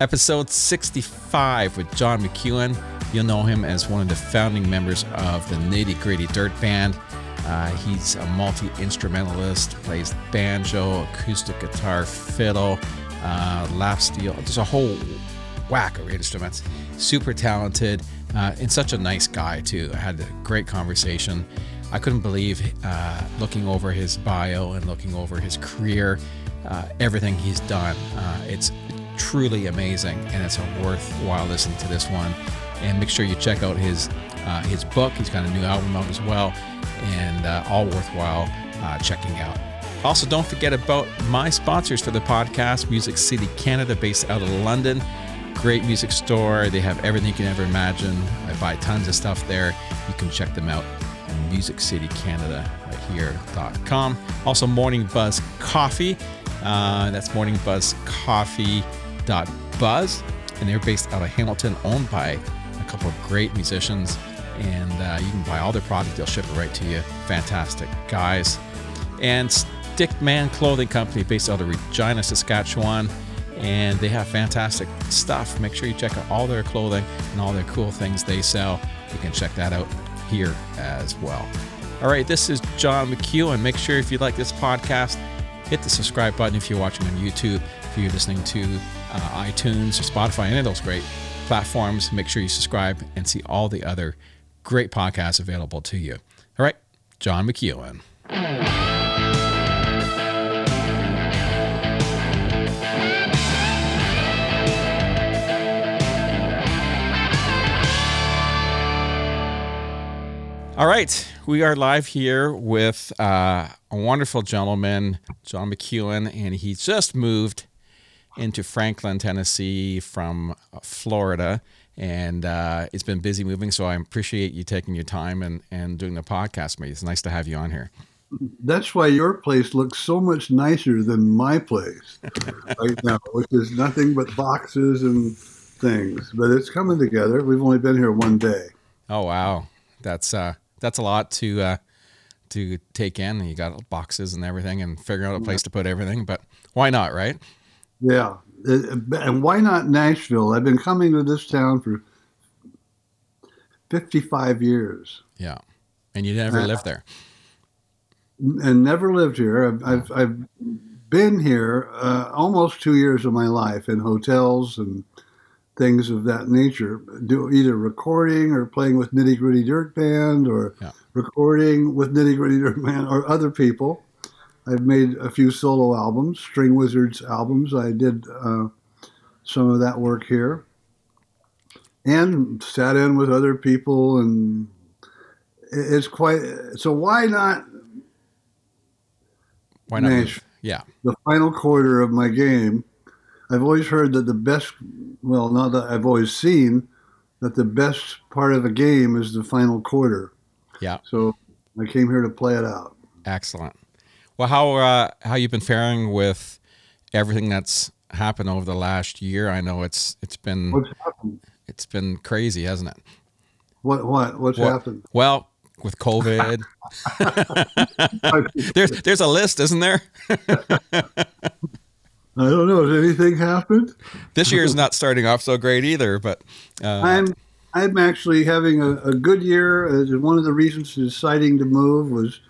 episode 65 with John McEuen. You'll know him as one of the founding members of the Nitty Gritty Dirt Band. Uh, he's a multi instrumentalist, plays banjo, acoustic guitar, fiddle, uh, lap steel, There's a whole whack of instruments. Super talented uh, and such a nice guy, too. I had a great conversation. I couldn't believe uh, looking over his bio and looking over his career, uh, everything he's done. Uh, it's truly amazing, and it's a worthwhile listen to this one. And make sure you check out his uh, his book. He's got a new album out as well, and uh, all worthwhile uh, checking out. Also, don't forget about my sponsors for the podcast Music City Canada, based out of London. Great music store. They have everything you can ever imagine. I buy tons of stuff there. You can check them out at Music City Canada right here.com. Also, Morning Buzz Coffee. Uh, that's Morning Buzz Coffee.buzz. And they're based out of Hamilton, owned by a couple of great musicians. And uh, you can buy all their product, they'll ship it right to you. Fantastic guys. And Stickman Clothing Company, based out of Regina, Saskatchewan and they have fantastic stuff. Make sure you check out all their clothing and all their cool things they sell. You can check that out here as well. All right, this is John McEuen. Make sure if you like this podcast, hit the subscribe button if you're watching on YouTube. If you're listening to uh, iTunes or Spotify, any of those great platforms, make sure you subscribe and see all the other great podcasts available to you. All right, John McEuen. All right, we are live here with uh, a wonderful gentleman, John McEuen, and he just moved into Franklin, Tennessee from uh, Florida, and uh, it's been busy moving. So I appreciate you taking your time and, and doing the podcast with me. It's nice to have you on here. That's why your place looks so much nicer than my place right now, which is nothing but boxes and things. But it's coming together. We've only been here one day. Oh wow, that's uh, that's a lot to uh, to take in. You got boxes and everything, and figure out a place to put everything. But why not, right? Yeah, and why not Nashville? I've been coming to this town for fifty-five years. Yeah, and you never uh, lived there. And never lived here. I've I've, I've been here uh, almost two years of my life in hotels and things of that nature. Do either recording or playing with Nitty Gritty Dirt Band or yeah. recording with Nitty Gritty Dirt Band or other people. I've made a few solo albums, String Wizards albums. I did uh, some of that work here and sat in with other people and it's quite so why not why not Nash, yeah the final quarter of my game I've always heard that the best, well, not that I've always seen, that the best part of a game is the final quarter. Yeah. So I came here to play it out. Excellent. Well, how uh, how you've been faring with everything that's happened over the last year? I know it's it's been what's happened? It's been crazy, hasn't it? What what what's well, happened? Well, with COVID, there's there's a list, isn't there? I don't know. Has anything happened? This year is not starting off so great either, but uh, I'm I'm actually having a, a good year. Uh, one of the reasons for deciding to move was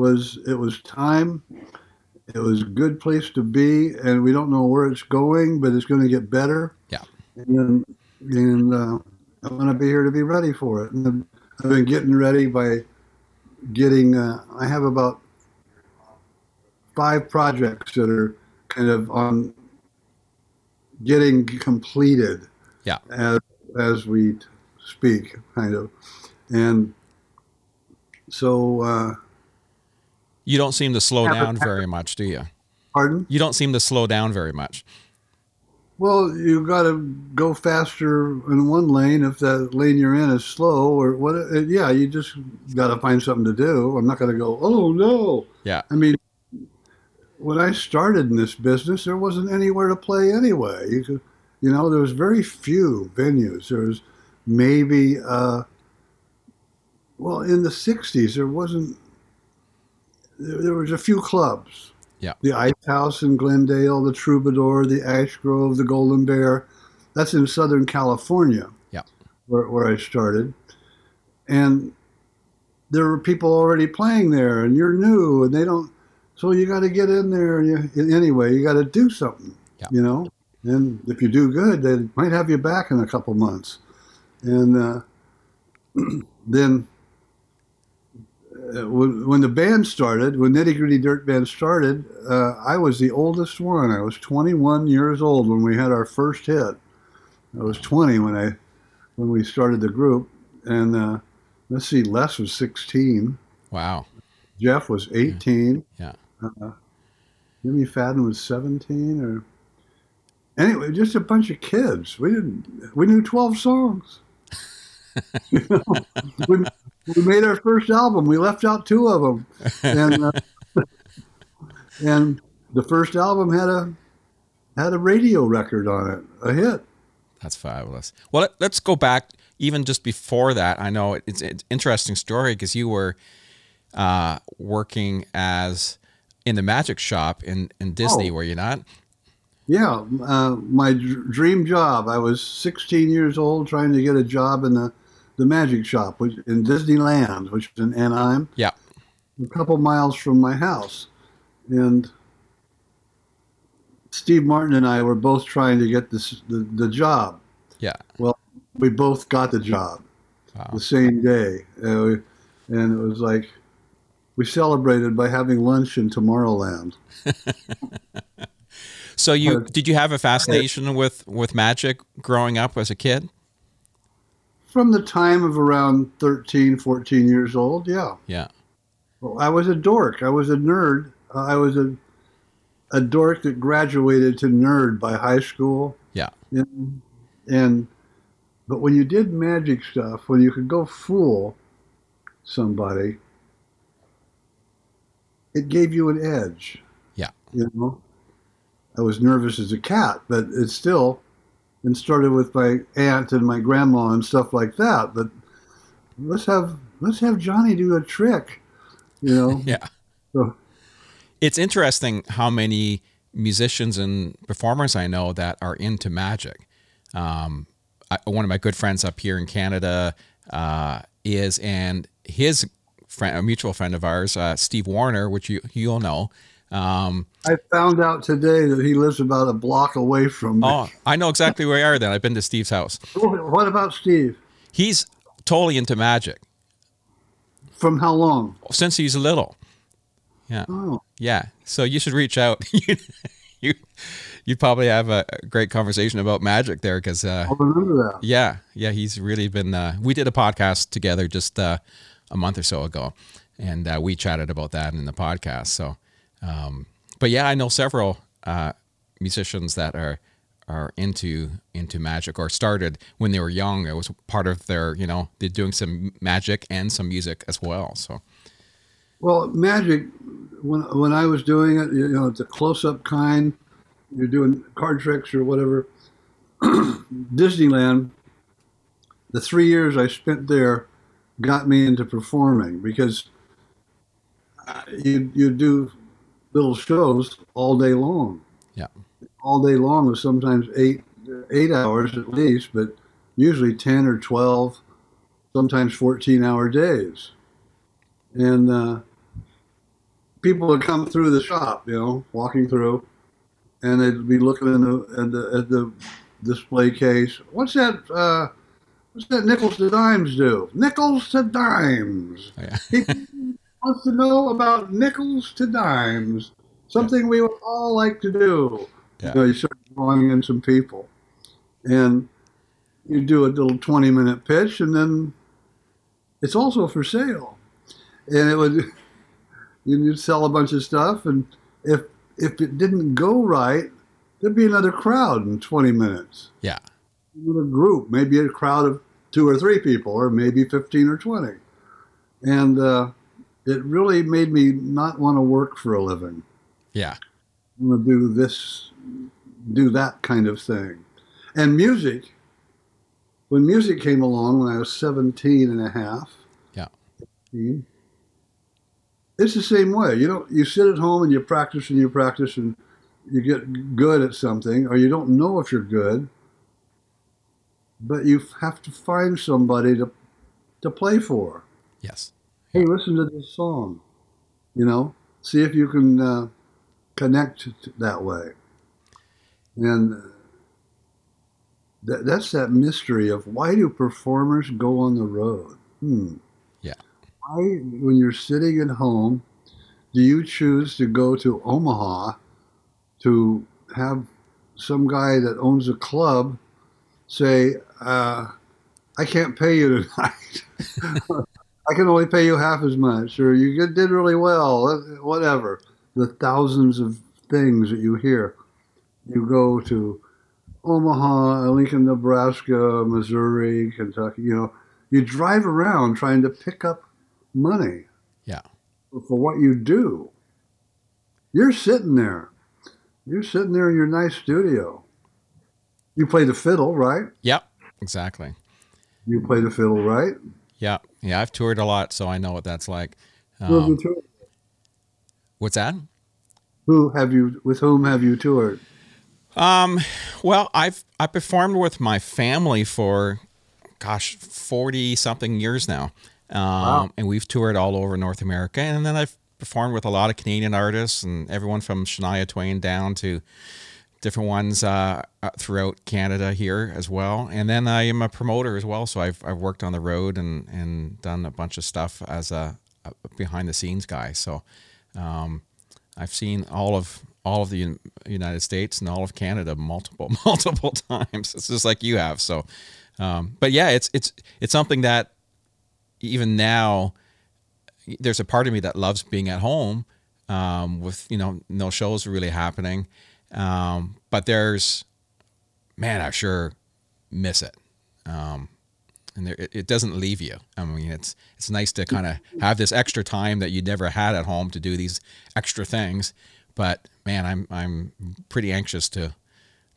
was it was time. It was a good place to be, and we don't know where it's going, but it's going to get better. Yeah, and and uh, I'm going to be here to be ready for it. And I've been getting ready by getting. Uh, I have about five projects that are kind of on getting completed. Yeah. As as we speak, kind of, and so. Uh, you don't seem to slow down very much, do you? Pardon? You don't seem to slow down very much. Well, you've got to go faster in one lane if that lane you're in is slow, or what? Yeah, you just got to find something to do. I'm not going to go. Oh no. Yeah. I mean, when I started in this business, there wasn't anywhere to play anyway. You could, you know, there was very few venues. There was maybe, uh, well, in the '60s, there wasn't. There, there was a few clubs. Yeah. The Ice House in Glendale, the Troubadour, the Ash Grove, the Golden Bear, that's in Southern California. Yeah. Where, where I started. And there were people already playing there, and you're new, and they don't. So you got to get in there, and you, anyway, you got to do something, Yeah. you know. And if you do good, they might have you back in a couple months. And uh, then when, when the band started, when Nitty Gritty Dirt Band started, uh, I was the oldest one. I was 21 years old when we had our first hit. I was 20 when I when we started the group, and uh, let's see, Les was 16, Wow. Jeff was 18, Yeah. uh, Jimmie Fadden was 17, or anyway, just a bunch of kids. We didn't. We knew 12 songs. You know, when we made our first album, we left out two of them, and uh, and the first album had a had a radio record on it, a hit. That's fabulous. Well, let, let's go back even just before that. I know it's an interesting story because you were uh, working as in the magic shop in, in Disney, Oh. were you not? Yeah, uh, my dr- dream job. I was 16 years old, trying to get a job in the the magic shop, which in Disneyland, which was in Anaheim. Yeah. a couple miles from my house. And Steve Martin and I were both trying to get this the, the job. Yeah. Well, we both got the job Wow. the same day. Uh, we- and it was like we celebrated by having lunch in Tomorrowland. So you did you have a fascination with with magic growing up as a kid? From the time of around 13, 14 years old, yeah. Yeah. Well, I was a dork. I was a nerd. Uh, I was a a dork that graduated to nerd by high school. Yeah. know, and but when you did magic stuff, when you could go fool somebody, it gave you an edge. Yeah. You know, I was nervous as a cat, but it still, and started with my aunt and my grandma and stuff like that. But let's have let's have Johnny do a trick. You know, Yeah. so, It's interesting how many musicians and performers I know that are into magic. Um, I, one of my good friends up here in Canada uh, is, and his friend, a mutual friend of ours, uh, Steve Wariner, which you you'll know. Um, I found out today that he lives about a block away from me. oh, I know exactly where you are. Then I've been to Steve's house. What about Steve? He's totally into magic From how long? since he's little. Yeah. Oh, Yeah. So you should reach out. you you'd probably have a great conversation about magic there because uh, I'll remember that. yeah, yeah, he's really been. Uh, we did a podcast together just uh, a month or so ago, and uh, we chatted about that in the podcast. So, um, but yeah, I know several uh, musicians that are are into into magic or started when they were young. It was part of their, you know, they're doing some magic and some music as well. So Well, magic. When when I was doing it, you know, it's a close-up kind. You're doing card tricks or whatever. Disneyland. The three years I spent there got me into performing because uh, you you do little shows all day long. Yeah. All day long was sometimes eight eight hours at least, but usually ten or twelve, sometimes fourteen hour days. And uh, people would come through the shop, you know, walking through, and they'd be looking in the at the, at the display case. What's that? Uh, what's that nickels to dimes do? Nickels to dimes. yeah, He wants to know about nickels to dimes. Something we would all like to do. Yeah. You you start drawing in some people, and you do a little twenty-minute pitch, and then it's also for sale. And it would you'd sell a bunch of stuff, and if if it didn't go right, there'd be another crowd in twenty minutes yeah, another group, maybe a crowd of two or three people, or maybe 15 or 20. And uh, it really made me not want to work for a living. yeah, I want to do this, do that kind of thing. And music, when music came along when I was 17 and a half, Yeah. 18, it's the same way. You don't, you sit at home and you practice and you practice and you get good at something, or you don't know if you're good. but you have to find somebody to to play for. Yes. Hey, listen to this song. You know, see if you can uh, connect that way. And that, that's that mystery of why do performers go on the road? Hmm. Yeah. Why, when you're sitting at home, do you choose to go to Omaha to have some guy that owns a club say, uh, I can't pay you tonight. I can only pay you half as much, or you did really well, uh, whatever. The thousands of things that you hear. You go to Omaha, Lincoln, Nebraska, Missouri, Kentucky, you know, you drive around trying to pick up money. Yeah. For what you do. You're sitting there. You're sitting there in your nice studio. You play the fiddle, right? Yep. Exactly. You play the fiddle, right? Yeah. Yeah. I've toured a lot, so I know what that's like. Who have you Um, toured? what's that? Who have you? With whom have you toured? Um, well, I've I performed with my family for, gosh, forty something years now, um, Wow. and we've toured all over North America, and then I've performed with a lot of Canadian artists and everyone from Shania Twain down to different ones uh, uh, throughout Canada here as well. And then I am a promoter as well, so I've I've worked on the road and and done a bunch of stuff as a, a behind the scenes guy. So. Um, I've seen all of all of the United States and all of Canada multiple multiple times. It's just like you have. So, um, but yeah, it's it's it's something that even now there's a part of me that loves being at home um, with you know no shows really happening. Um, but there's man, I sure miss it. Um, and there, it, it doesn't leave you. I mean, it's it's nice to kind of have this extra time that you never had at home to do these extra things. But man, I'm I'm pretty anxious to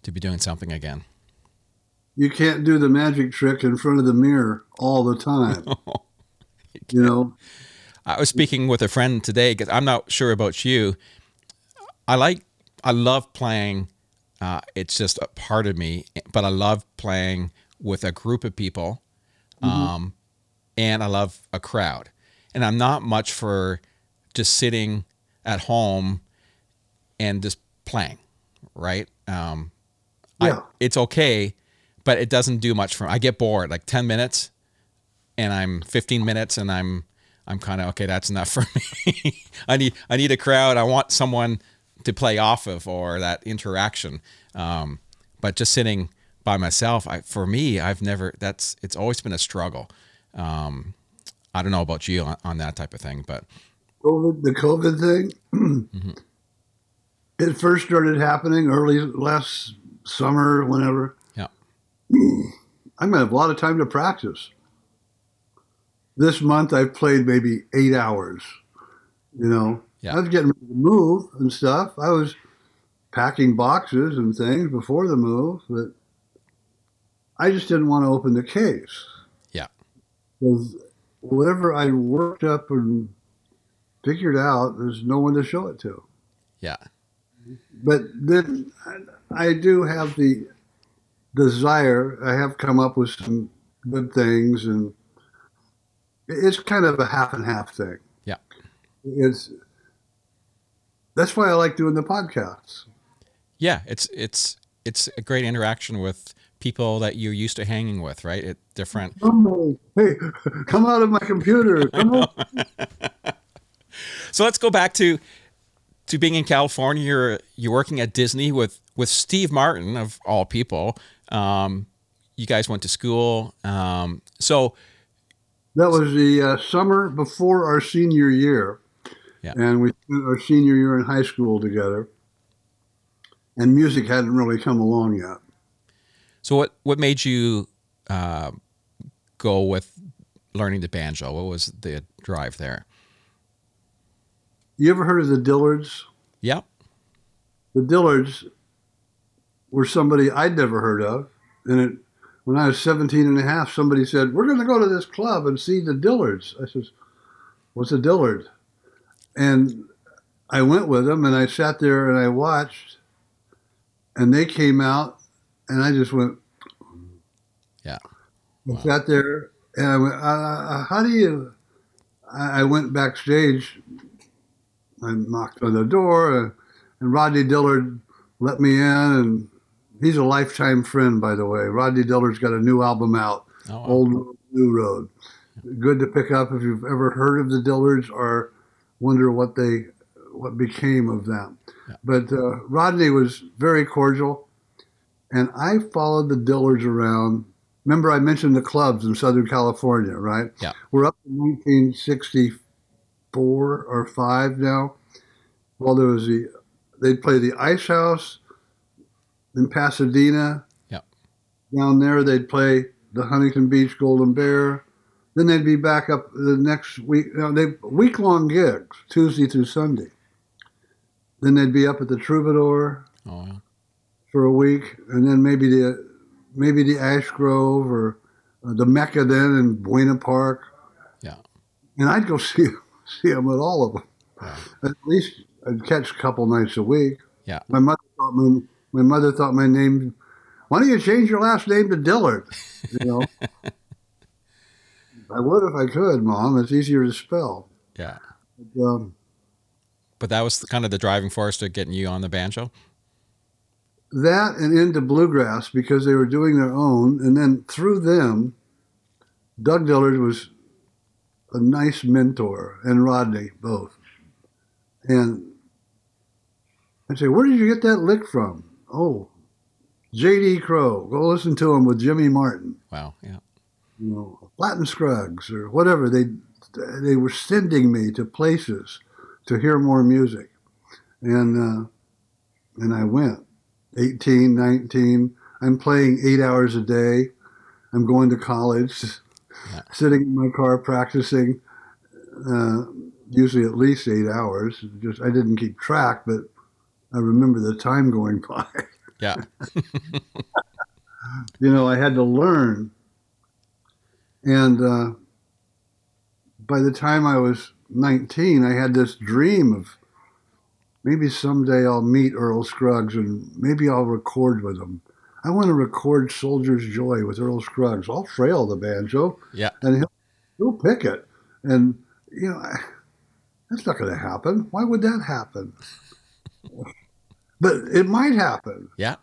to be doing something again. You can't do the magic trick in front of the mirror all the time. you know, I was speaking with a friend today because I'm not sure about you. I like, I love playing. Uh, it's just a part of me, but I love playing with a group of people, um, and I love a crowd. And I'm not much for just sitting at home and just playing, right? Um, Yeah. I, it's okay, but it doesn't do much for. me. I get bored. Like ten minutes, and I'm 15 minutes and I'm I'm kind of okay that's enough for me. I need I need a crowd. I want someone to play off of or that interaction. Um, but just sitting by myself, I, for me, I've never that's it's always been a struggle. Um, I don't know about you on, on that type of thing, but COVID, the COVID thing, it first started happening early last summer, whenever. yeah, I'm gonna have a lot of time to practice. This month I've played maybe eight hours. You know, Yeah. I was getting ready to move and stuff. I was packing boxes and things before the move, but I just didn't want to open the case. Yeah. Because whatever I worked up and figured out, there's no one to show it to. yeah, But then I I do have the desire. I have come up with some good things, and it's kind of a half and half thing. Yeah. It's that's why I like doing the podcasts. yeah. It's it's it's a great interaction with people that you're used to hanging with, right? It different. Somebody, hey, come out of my computer. Come on. So let's go back to to being in California. You're you're working at Disney with with Steve Martin of all people. Um, you guys went to school. Um, so That was the uh, summer before our senior year. Yeah. And we spent our senior year in high school together. And music hadn't really come along yet. so what what made you uh, go with learning the banjo? What was the drive there? You ever heard of the Dillards? Yep. The Dillards were somebody I'd never heard of. And it, when I was 17 and a half, somebody said, We're going to go to this club and see the Dillards. I says, What's a Dillard? And I went with them and I sat there and I watched. And they came out and I just went, Yeah. I sat there and I went, uh, uh, how do you, I, I went backstage. I knocked on the door and, and Rodney Dillard let me in and he's a lifetime friend, by the way. Rodney Dillard's got a new album out, Oh, wow. Old Road, New Road. Good to pick up if you've ever heard of the Dillards or wonder what they what became of them. Yeah. But uh, Rodney was very cordial, and I followed the Dillards around. Remember, I mentioned the clubs in Southern California, right? Yeah. We're up to 1964 or five now. Well, there was the they'd play the Ice House in Pasadena. Yeah. Down there, they'd play the Huntington Beach Golden Bear. Then they'd be back up the next week. You know, they week long gigs, Tuesday through Sunday. Then they'd be up at the Troubadour Oh, yeah. for a week, and then maybe the maybe the Ash Grove or uh, the Mecca then in Buena Park. Yeah. And I'd go see see them at all of them. Wow. At least I'd catch a couple nights a week. Yeah. My mother thought my, my mother thought my name. Why don't you change your last name to Dillard? You know. I would if I could, Mom. It's easier to spell. Yeah. But, um, But that was kind of the driving force to getting you on the banjo. that and into bluegrass because they were doing their own, and then through them, Doug Dillard was a nice mentor, and Rodney both. And I'd say, "Where did you get that lick from?" Oh, J.D. Crowe. Go listen to him with Jimmy Martin. Wow. Yeah. you know, Flatt and Scruggs or whatever. They they were sending me to places to hear more music, and uh, and I went. 18, 19. I'm playing eight hours a day. I'm going to college, Yeah. sitting in my car practicing. Uh, usually at least eight hours. Just I didn't keep track, but I remember the time going by. Yeah. you know, I had to learn. And uh, by the time I was 19, I had this dream of maybe someday I'll meet Earl Scruggs and maybe I'll record with him. I want to record Soldier's Joy with Earl Scruggs. I'll trail the banjo Yeah. and he'll, he'll pick it. And, you know, I, that's not going to happen. Why would that happen? but it might happen. Yeah.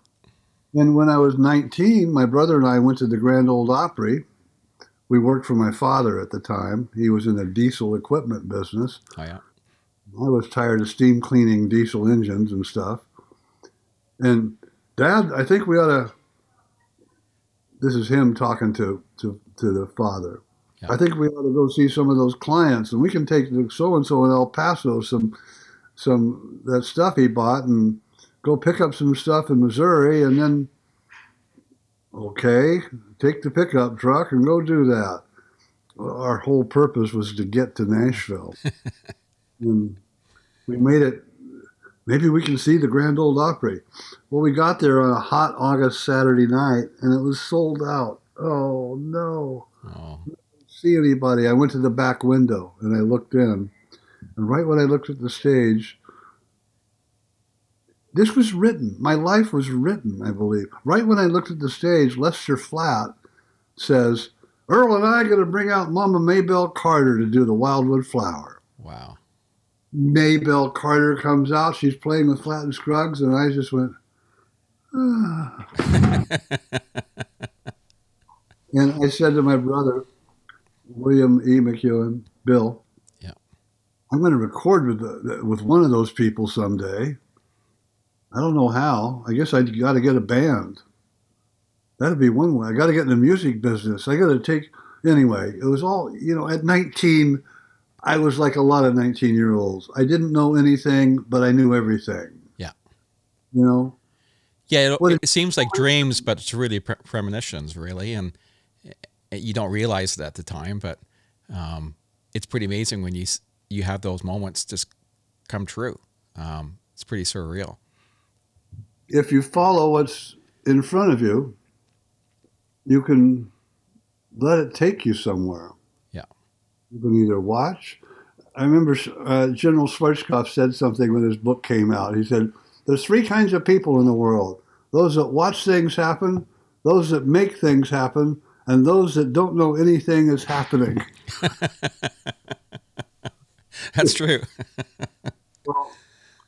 And when I was 19, my brother and I went to the Grand Ole Opry. We worked for my father at the time. He was in the diesel equipment business. Oh, yeah. I was tired of steam cleaning diesel engines and stuff. And Dad, I think we ought to. This is him talking to, to, to the father. Yeah. I think we ought to go see some of those clients, and we can take so and so in El Paso some some that stuff he bought, and go pick up some stuff in Missouri, and then okay, take the pickup truck and go do that. Our whole purpose was to get to Nashville, and we made it. Maybe we can see the Grand Ole Opry. Well, we got there on a hot August Saturday night, and it was sold out. Oh no! Oh, see anybody. I went to the back window and I looked in. And right when I looked at the stage, this was written. My life was written, I believe. Right when I looked at the stage, Lester Flatt says, Earl and I are going to bring out Mama Maybelle Carter to do the Wildwood Flower. wow. Maybelle Carter comes out. She's playing with Flatt and Scruggs, and I just went, ah. And I said to my brother, William E. McEuen, Bill, Yeah. I'm going to record with the, with one of those people someday. I don't know how. I guess I got to get a band. That'd be one way. I got to get in the music business. I got to take anyway. It was all you know. At 19, I was like a lot of 19 year olds. I didn't know anything, but I knew everything. Yeah. You know. Yeah, it, What- it seems like dreams, but it's really pre- premonitions, really, and uh, you don't realize it at the time. But um, it's pretty amazing when you you have those moments just come true. Um, it's pretty surreal. If you follow what's in front of you, you can let it take you somewhere. Yeah. You can either watch. I remember uh, General Schwarzkopf said something when his book came out. He said, There's three kinds of people in the world those that watch things happen, those that make things happen, and those that don't know anything is happening. That's true. well,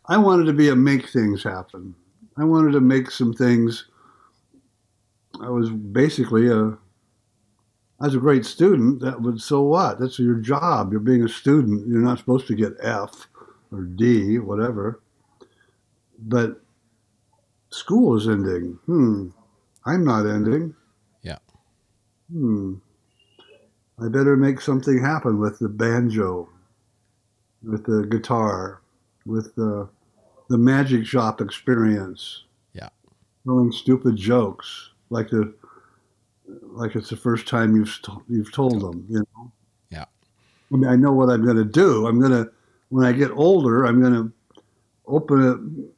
I wanted to be a make things happen. I wanted to make some things. I was basically a. I was a great student. That would so what? That's your job. You're being a student. You're not supposed to get F or D, whatever. But school is ending. Hmm. I'm not ending. Yeah. Hmm. I better make something happen with the banjo, with the guitar, with the the magic shop experience. Yeah. Telling stupid jokes like the like it's the first time you've you've told them. You know. Yeah. I mean, I know what I'm going to do. I'm going to when I get older, I'm going to open it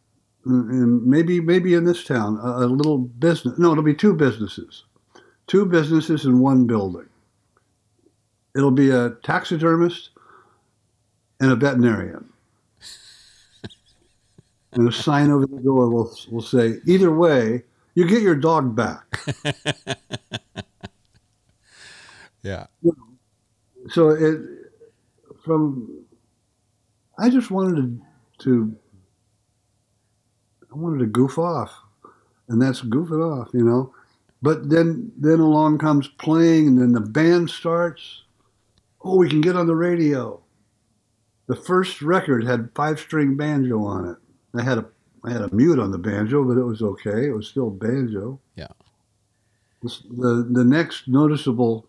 and maybe maybe in this town a, a, little business. No, it'll be two businesses, two businesses in one building. It'll be a taxidermist and a veterinarian. And a sign over the door will will say, either way, you get your dog back. yeah. So it from I just wanted to, to I wanted to goof off, and that's goofing off, you know. But then then along comes playing, and then the band starts. Oh, we can get on the radio. The first record had five string banjo on it. I had a I had a mute on the banjo, but it was okay. It was still banjo. Yeah. The the next noticeable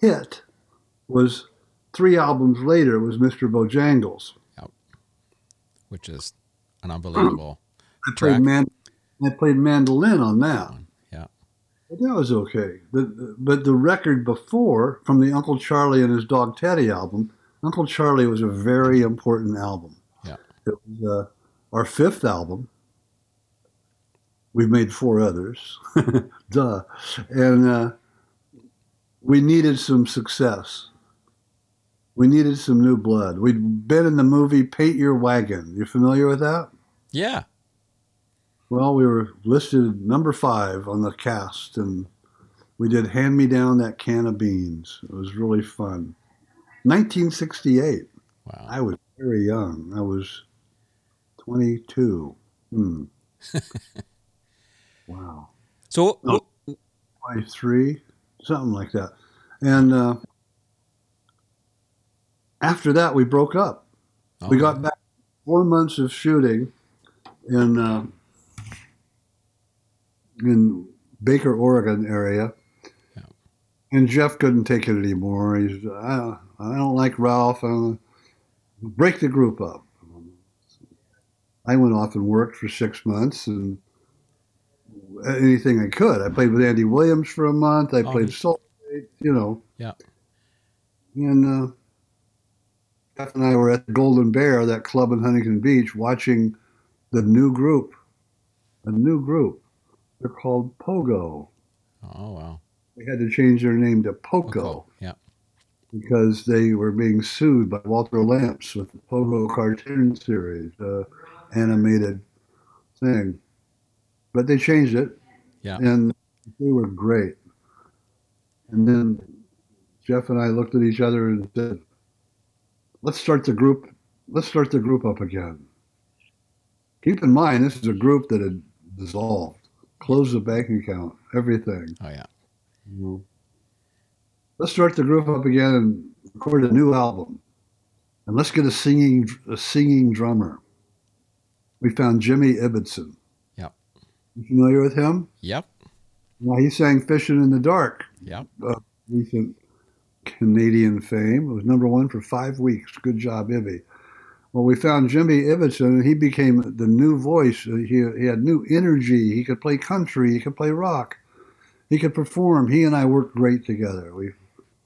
hit was three albums later was Mr. Bojangles. Yep. Which is an unbelievable I played man, I played mandolin on that. Yeah, but that was okay. But but the record before from the Uncle Charlie and his dog Teddy album, Uncle Charlie was a very important album. Yeah, it was uh, our fifth album. We've made four others, duh, and uh, we needed some success. We needed some new blood. We'd been in the movie Paint Your Wagon. You familiar with that? Yeah. Well, we were listed number five on the cast, and we did Hand Me Down That Can of Beans. It was really fun. 1968. Wow. I was very young. I was 22. Hmm. wow. So, no, 23, something like that. And uh, after that, we broke up. Oh. We got back four months of shooting in. Uh, in Baker, Oregon area. Yeah. And Jeff couldn't take it anymore. He's, I, I don't like Ralph. I break the group up. I went off and worked for six months and anything I could. I played with Andy Williams for a month. I oh, played Soul, you know. Yeah. And uh, Jeff and I were at the Golden Bear, that club in Huntington Beach, watching the new group, a new group. They're called Pogo. Oh wow! They had to change their name to Poco. Poco. Yeah. Because they were being sued by Walter Lamps with the Pogo cartoon series, uh, animated thing. But they changed it. Yeah. And they were great. And then Jeff and I looked at each other and said, "Let's start the group. Let's start the group up again." Keep in mind, this is a group that had dissolved closed the bank account, everything. Oh yeah. Mm-hmm. Let's start the group up again and record a new album, and let's get a singing a singing drummer. We found Jimmy Ibbotson. Yep. You familiar with him? Yep. Well, he sang "Fishing in the Dark." Yep. Uh, recent Canadian fame. It was number one for five weeks. Good job, Ibby. Well, we found Jimmy Ibbotson, and he became the new voice. He, he had new energy. He could play country. He could play rock. He could perform. He and I worked great together. We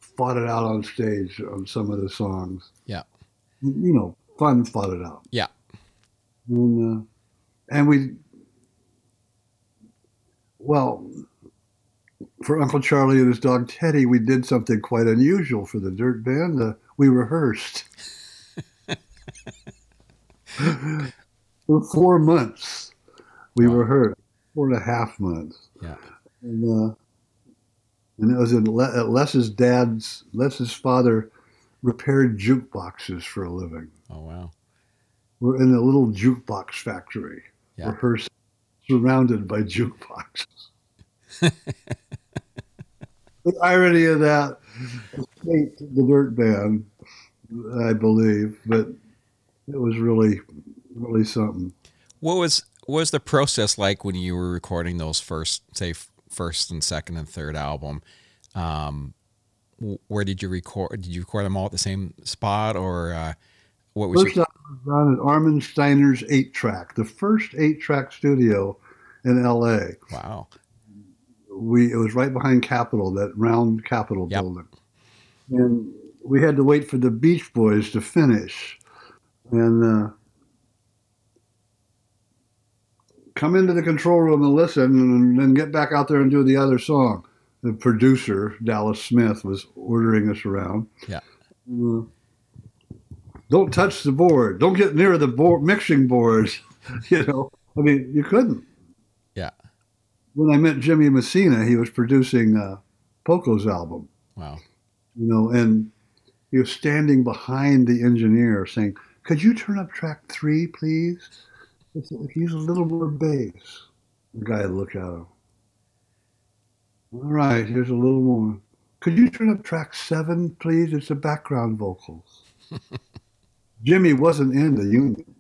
fought it out on stage on some of the songs. Yeah. You know, fun fought it out. Yeah. And, uh, and we, well, for Uncle Charlie and his dog Teddy, we did something quite unusual for the Dirt Band. Uh, we rehearsed. For four months, we wow. hurt. Four and a half months. Yeah. And, uh, and it was in Le- Les's dad's. Les's father repaired jukeboxes for a living. Oh wow. We're in a little jukebox factory, Yeah. rehearsing, surrounded by jukeboxes. the irony of that escaped the Dirt Band, I believe, but it was really, really something. What was what was the process like when you were recording those first, say, first and second and third album? Um, where did you record? Did you record them all at the same spot, or uh, what was First your, done at Armin Steiner's eight track, the first eight track studio in LA. wow? we it was right behind Capitol, that round Capitol Yep. building, and we had to wait for the Beach Boys to finish, and uh, come into the control room and listen, and then get back out there and do the other song. The producer Dallas Smith was ordering us around. Yeah. Uh, don't touch the board. Don't get near the board mixing boards. you know, I mean, you couldn't Yeah. when I met Jimmy Messina, he was producing uh, Poco's album, Wow. you know, and he was standing behind the engineer saying, "Could you turn up track three, please? Use a little more bass." The guy looked at him. All right, here's a little more. Could you turn up track seven, please? It's the background vocals. Jimmy wasn't in the union.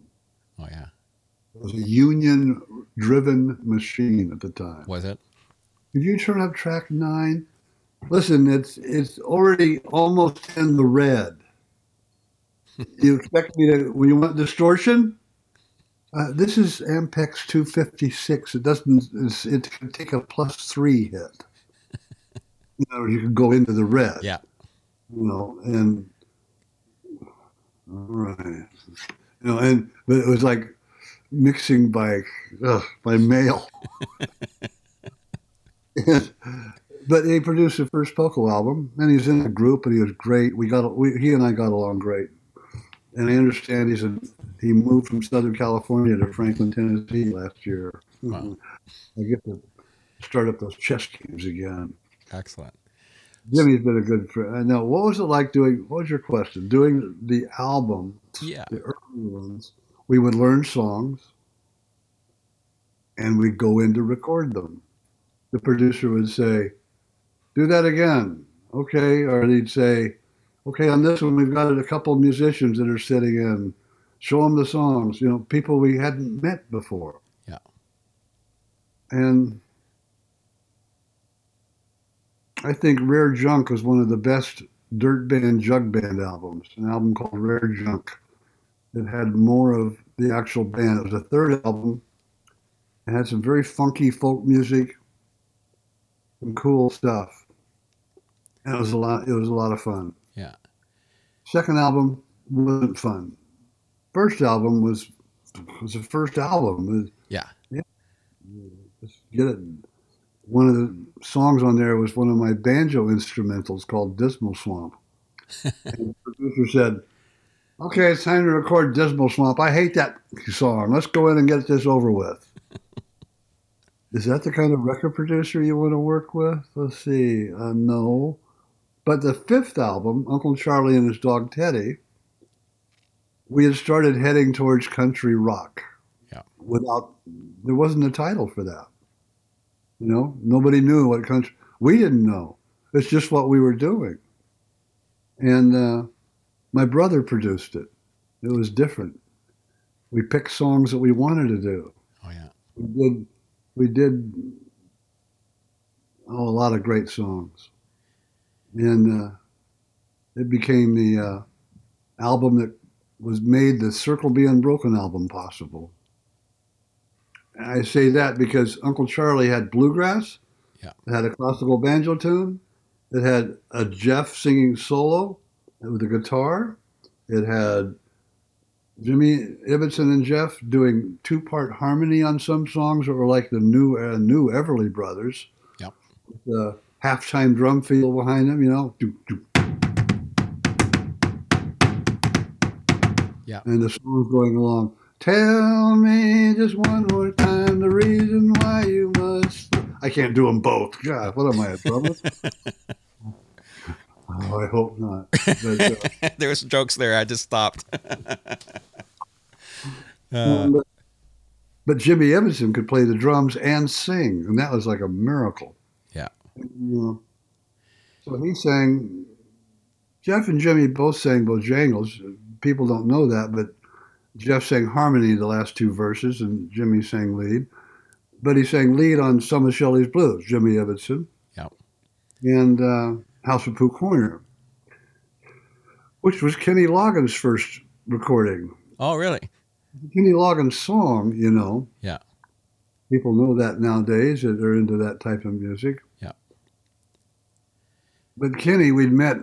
Oh yeah. It was a union-driven machine at the time. Was it? Could you turn up track nine? Listen, it's it's already almost in the red. you expect me to when you want distortion? Uh, this is Ampex 256. It doesn't. It's, it can take a plus three hit. You know, you can go into the red. Yeah. You know, and right. You know, and but it was like mixing by by mail. And- but he produced the first Poco album, and he's in a group, and he was great. We got we, he and I got along great. And I understand he's a, he moved from Southern California to Franklin, Tennessee last year. Wow. I get to start up those chess games again. Excellent. Jimmy's been a good friend. I know. What was it like doing? What was your question? Doing the album, Yeah. the early ones. We would learn songs, and we'd go in to record them. The producer would say, "Do that again." Okay, or he'd say, "Okay, on this one we've got a couple of musicians that are sitting in. Show them the songs. You know, people we hadn't met before." Yeah. And I think Rare Junk was one of the best dirt band jug band albums. An album called Rare Junk. It had more of the actual band. It was a third album. It had some very funky folk music, some cool stuff. And it was a lot. It was a lot of fun. Yeah. Second album wasn't fun. First album was was the first album. Was- Yeah. Let's get it. One of the songs on there was one of my banjo instrumentals called Dismal Swamp. and the producer said, Okay, it's time to record Dismal Swamp. I hate that song. Let's go in and get this over with. Is that the kind of record producer you want to work with? Let's see. Uh, no. But the fifth album, Uncle Charlie and his dog Teddy, we had started heading towards country rock. Yeah. Without, there wasn't a title for that. You know, nobody knew what country. We didn't know. It's just what we were doing. And uh, my brother produced it. It was different. We picked songs that we wanted to do. Oh yeah. We did. We did. Oh, a lot of great songs, and uh, it became the uh, album that was made the Circle Be Unbroken album possible. I say that because Uncle Charlie had bluegrass. Yeah. It had a classical banjo tune. It had a Jeff singing solo with a guitar. It had Jimmy Ibbotson and Jeff doing two-part harmony on some songs that were like the new uh, new Everly Brothers. Yep. The halftime drum feel behind them, you know. Doo, doo. Yeah. And the song's going along. Tell me just one more time the reason why you must I can't do them both. God, what am I, a drummer? oh, I hope not. Uh, there was jokes there. I just stopped. uh, but, but, Jimmy Ibbotson could play the drums and sing, and that was like a miracle. Yeah. so he sang. Jeff and Jimmy both sang Bojangles. People don't know that, but Jeff sang harmony the last two verses, and Jimmy sang lead. But he sang lead on some of Shelly's blues, Jimmy Ibbotson. Yep. And uh, House of Pooh Corner, which was Kenny Loggins' first recording. Oh, really? Kenny Loggins' song, you know. Yeah. People know that nowadays that are into that type of music. Yeah. But Kenny, we'd met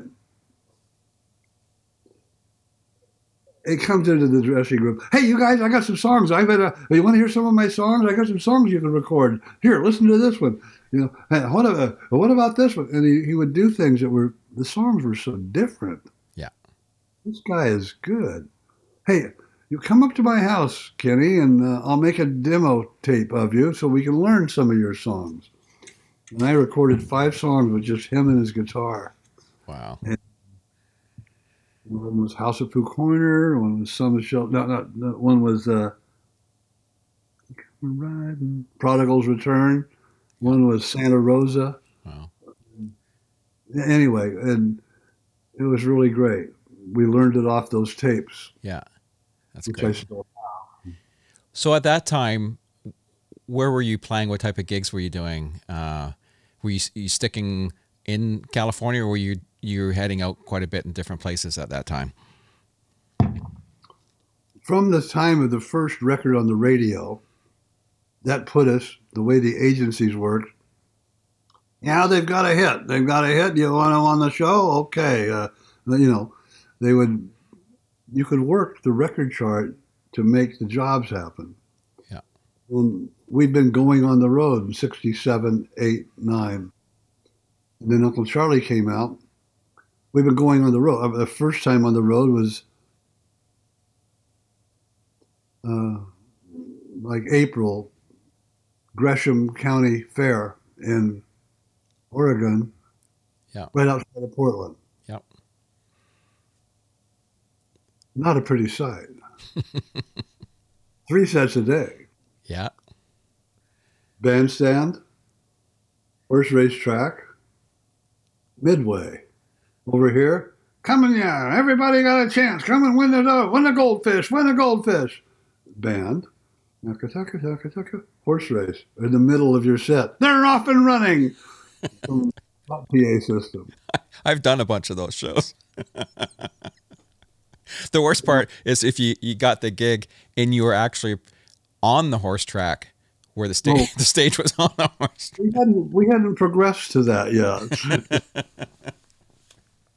it comes into the dressing room. Hey, you guys, I got some songs. I bet. Uh, you want to hear some of my songs? I got some songs you can record. Here, listen to this one. You know, hey, what, uh, what about this one? And he, he would do things that were the songs were so different. Yeah, this guy is good. Hey, you come up to my house, Kenny, and uh, I'll make a demo tape of you so we can learn some of your songs. And I recorded five songs with just him and his guitar. Wow. And one was House of Pooh Corner. One was Summer Shell. No, no, no, one was uh, Prodigal's Return. One was Santa Rosa. Wow. Anyway, and it was really great. We learned it off those tapes. Yeah, that's great. So at that time, where were you playing? What type of gigs were you doing? Uh, were you, you sticking in California, or were you you were heading out quite a bit in different places at that time? From the time of the first record on the radio, that put us the way the agencies worked. Yeah, they've got a hit. They've got a hit. You want them on the show? Okay. Uh, you know, they would. You could work the record chart to make the jobs happen. Yeah. And we've been going on the road in 67, 8, 9. And then Uncle Charlie came out. We've been going on the road. Uh, the first time on the road was uh, like April, Gresham County Fair in Oregon, yeah. right outside of Portland. Yep. Not a pretty sight. Three sets a day. Yeah. Bandstand, horse racetrack, Midway. Over here, Come coming yeah, everybody got a chance. Come and win the uh, win the goldfish, win the goldfish. Band, horse race in the middle of your set. They're off and running. PA system. I've done a bunch of those shows. the worst part is if you, you got the gig and you were actually on the horse track where the stage oh. the stage was on the horse. We hadn't we hadn't progressed to that yet.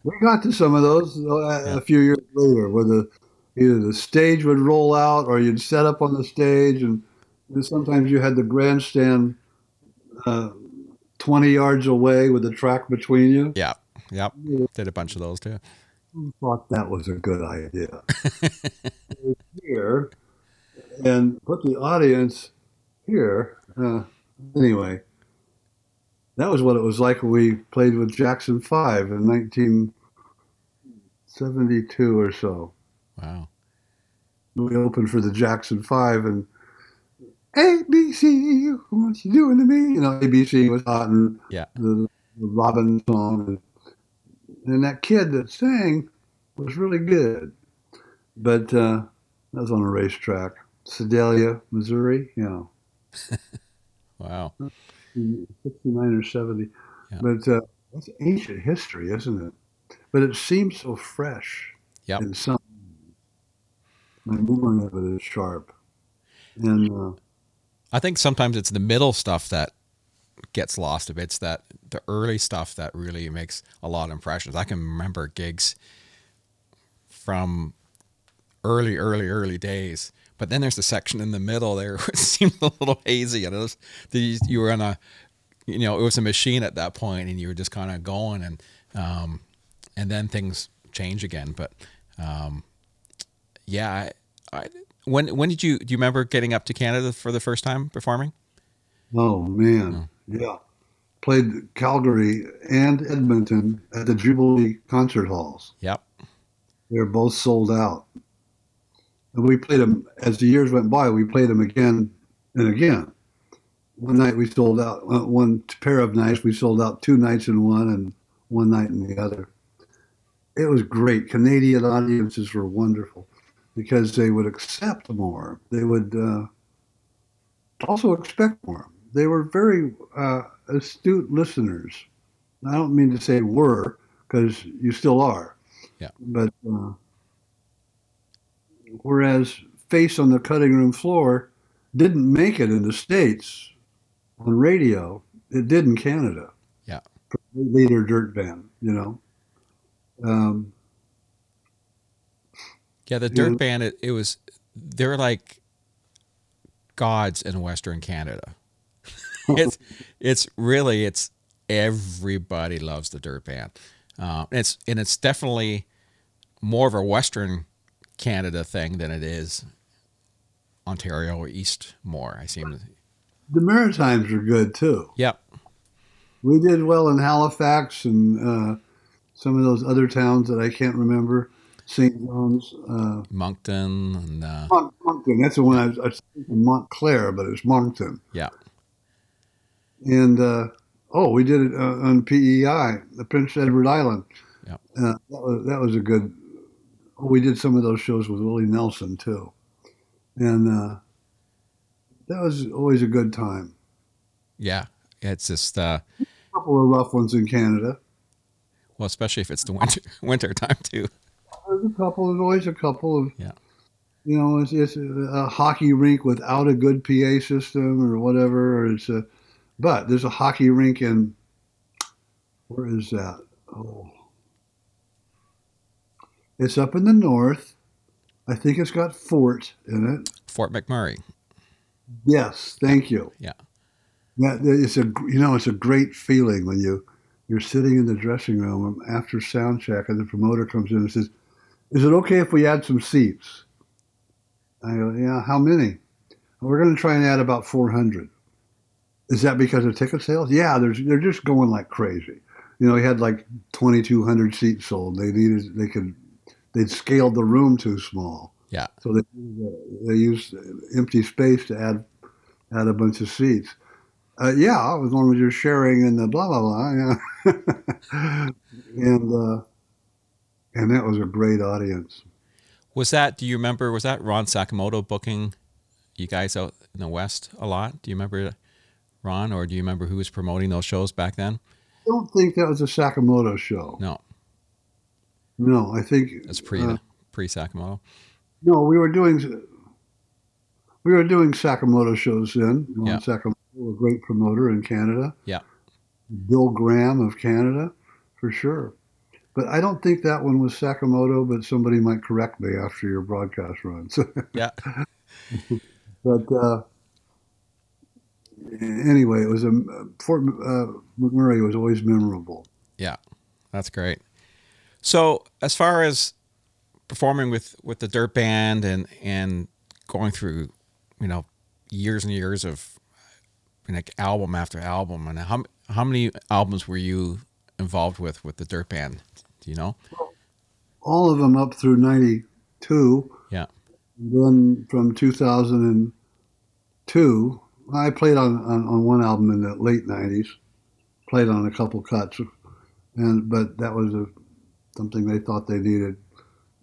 We got to some of those uh, yeah. a few years later, where the either the stage would roll out or you'd set up on the stage, and, and sometimes you had the grandstand uh, twenty yards away with the track between you. Yeah, yep. Did a bunch of those too. thought that was a good idea. here and put the audience here. Uh, anyway, that was what it was like when we played with Jackson Five in 1972 or so. Wow. We opened for the Jackson Five and ABC, what you doing to me? You know, ABC was hot and yeah. the, the Robin song. And, and that kid that sang was really good. But uh, that was on a racetrack. Sedalia, Missouri, you know. wow. 69 or 70. Yeah. But uh, that's ancient history, isn't it? But it seems so fresh. Yep. In some, my memory of it is sharp. And uh, I think sometimes it's the middle stuff that gets lost a bit. It's that the early stuff that really makes a lot of impressions. I can remember gigs from early, early, early days but then there's the section in the middle there it seemed a little hazy. And it was you were on a, you know, it was a machine at that point, and you were just kind of going, and um, and then things change again. But um, yeah, I, I, when when did you do you remember getting up to Canada for the first time performing? Oh man, oh. Yeah. Played Calgary and Edmonton at the Jubilee concert halls. Yep. They were both sold out. And we played them as the years went by. We played them again and again. One night we sold out uh, one pair of nights. We sold out two nights in one and one night in the other. It was great. Canadian audiences were wonderful because they would accept more. They would uh, also expect more. They were very uh, astute listeners. I don't mean to say were because you still are. Yeah. But uh, whereas Face on the Cutting Room Floor didn't make it in the States on radio, it did in Canada. Yeah. Leader Dirt Band, you know. Um, Yeah, the Dirt Band. It, it was they're like gods in Western Canada. it's it's really it's everybody loves the Dirt Band. Uh, it's and it's definitely more of a Western Canada thing than it is Ontario or East more. I seem to. the Maritimes are good too. Yep. We did well in Halifax and uh, some of those other towns that I can't remember. St. John's, uh, Moncton and uh, Mont- Moncton. That's the one I was, I was Montclair, but it's Moncton. yeah, And uh, oh, we did it uh, on PEI, the Prince Edward Island. Yep. Uh, that was that was a good. Oh, we did some of those shows with Willie Nelson too, and uh, that was always a good time. yeah. It's just uh, A couple of rough ones in Canada. well, especially if it's the winter winter time too. There's a couple. There's always a couple of. Yeah. You know, it's, it's a hockey rink without a good PA system or whatever. Or it's a, but there's a hockey rink in. Where is that? Oh. It's up in the north. I think it's got Fort in it. Fort McMurray. Yes, thank you. Yeah. That it's a you know it's a great feeling when you you're sitting in the dressing room after sound check and the promoter comes in and says, "Is it okay if we add some seats?" I go, "Yeah, how many?" We're going to try and add about 400. Is that because of ticket sales? Yeah, there's they're just going like crazy. You know, he had like 2,200 seats sold. They needed they could they'd scaled the room too small. Yeah. So they they used empty space to add add a bunch of seats. Uh, yeah, as long as you're sharing in the blah blah blah. Yeah. and uh, and that was a great audience. Was that? Do you remember? Was that Ron Sakamoto booking you guys out in the West a lot? Do you remember Ron, or do you remember who was promoting those shows back then? I don't think that was a Sakamoto show. No, No, I think it's pre uh, pre Sakamoto. no. We were doing we were doing Sakamoto shows then. Yeah. Sakamoto, a great promoter in Canada. Yeah. Bill Graham of Canada, for sure. But I don't think that one was Sakamoto, but somebody might correct me after your broadcast runs. Yeah, but uh, anyway, it was a Fort uh, McMurray was always memorable. Yeah, that's great. So, as far as performing with with the Dirt Band and and going through, you know, years and years of like album after album, and how how many albums were you involved with with the Dirt Band? Do you know? All of them up through '92. Yeah. Then from 2002, I played on, on, on one album in the late '90s. Played on a couple cuts, and but that was a something they thought they needed.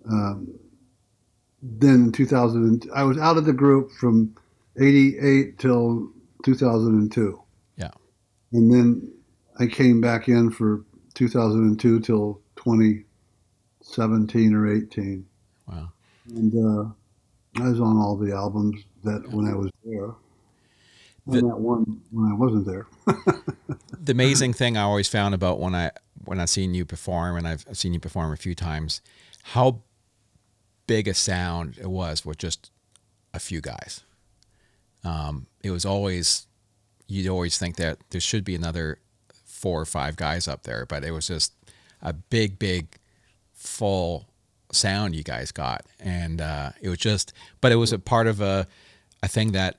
Um, then in 2000, I was out of the group from '88 till 2002. Yeah. And then I came back in for 2002 till 2017 or 18. Wow. And uh, I was on all the albums that when I was there. The- And that one when I wasn't there. the amazing thing I always found about when I when I've seen you perform, and I've, seen you perform a few times, how big a sound it was with just a few guys. Um, it was always you'd always think that there should be another four or five guys up there, but it was just a big, big, full sound you guys got, and uh, it was just. But it was a part of a a thing that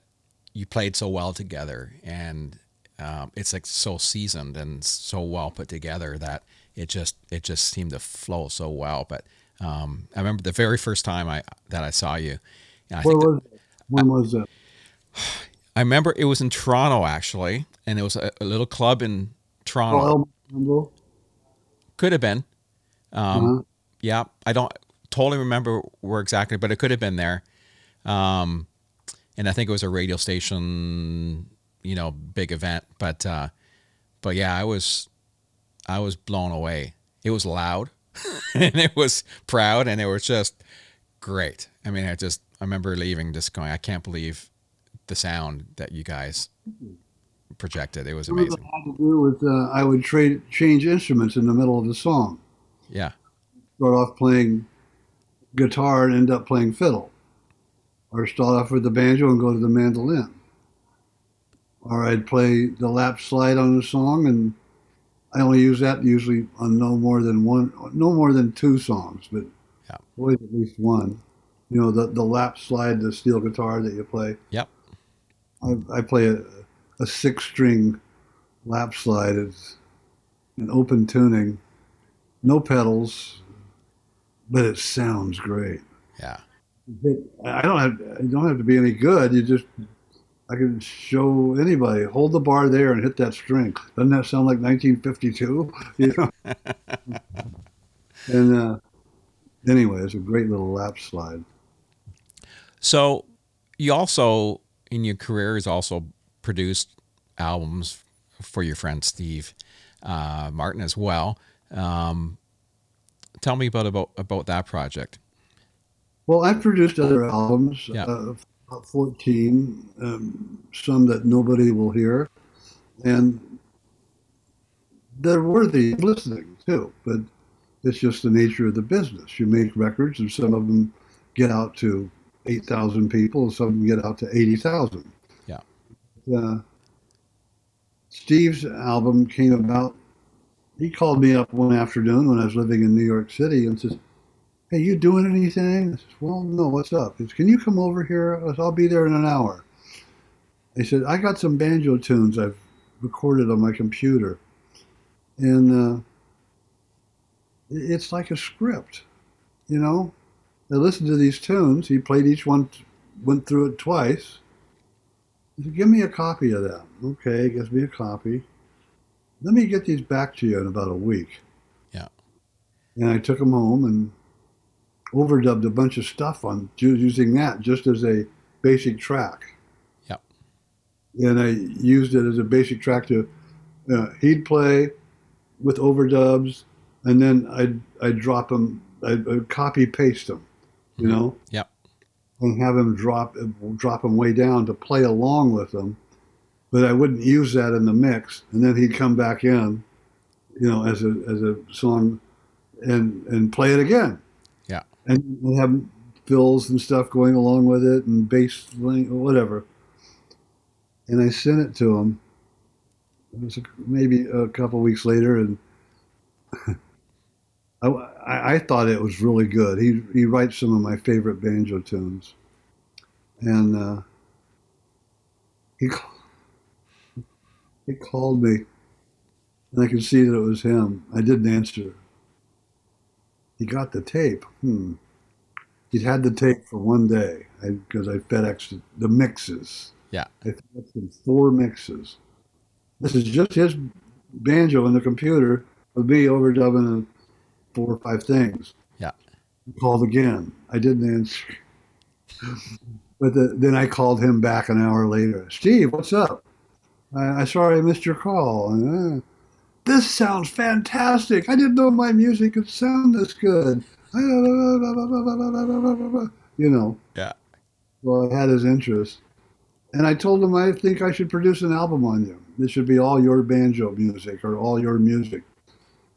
you played so well together, and um, it's like so seasoned and so well put together that it just it just seemed to flow so well. But um, I remember the very first time I that I saw you. I Where was it? When was it? I remember it was in Toronto actually, and it was a, a little club in Toronto. Oh, Could have been. Um, uh-huh. Yeah, I don't totally remember where exactly, but it could have been there. Um, and I think it was a radio station, you know, big event. But uh, but yeah, I was I was blown away. It was loud, and it was proud, and it was just great. I mean, I just I remember leaving, just going, I can't believe the sound that you guys projected. It was Some of it amazing. had to do with uh, I would trade change instruments in the middle of the song. Yeah, Start off playing guitar and end up playing fiddle, or start off with the banjo and go to the mandolin. Or I'd play the lap slide on the song, and I only use that usually on no more than one, no more than two songs, but Yeah. always at least one. You know, the the lap slide, the steel guitar that you play. Yep. I, I play a, a six string lap slide. It's an open tuning, no pedals, but it sounds great. yeah, I don't have I don't have to be any good. You just I can show anybody hold the bar there and hit that string. Doesn't that sound like 1952? You know. and uh, anyway, it's a great little lap slide. So you also in your career has also produced albums for your friend Steve uh, Martin as well. Um, tell me about about about that project. Well, I've produced other albums, Yeah. uh, 14, um, some that nobody will hear, and they're worthy of listening too. But it's just the nature of the business. You make records, and some of them get out to 8,000 people, and some of them get out to 80,000. Yeah. Uh, Steve's album came about. He called me up one afternoon when I was living in New York City and says, Hey, you doing anything? I said, Well, no, what's up? He said, Can you come over here? I said, I'll be there in an hour. He said, I got some banjo tunes I've recorded on my computer. And uh, it's like a script, you know? I listened to these tunes. He played each one, went through it twice. He said, Give me a copy of that. Okay, gives me a copy. Let me get these back to you in about a week. Yeah. And I took them home and overdubbed a bunch of stuff on using that just as a basic track. Yep. And I used it as a basic track to, uh, he'd play with overdubs, and then I'd, I'd drop them, I'd, I'd copy paste them, you know? Yep. And have him drop, drop them way down to play along with them. But I wouldn't use that in the mix, and then he'd come back in, you know, as a, as a song and, and play it again. And we have fills and stuff going along with it and bass whatever. And I sent it to him. It was maybe a couple weeks later, and I, I, I thought it was really good. He he writes some of my favorite banjo tunes, and uh, he he called me, and I could see that it was him. I didn't answer. He got the tape. Hmm. He'd had the tape for one day because I, FedExed the mixes. Yeah. I FedExed four mixes. This is just his banjo in the computer with me overdubbing four or five things. Yeah. Called again. I didn't answer. but the, then I called him back an hour later. Steve, what's up? I, I sorry I missed your call. And, uh, this sounds fantastic. I didn't know my music could sound this good. You know. Yeah. Well, I had his interest. And I told him I think I should produce an album on you. This should be all your banjo music or all your music.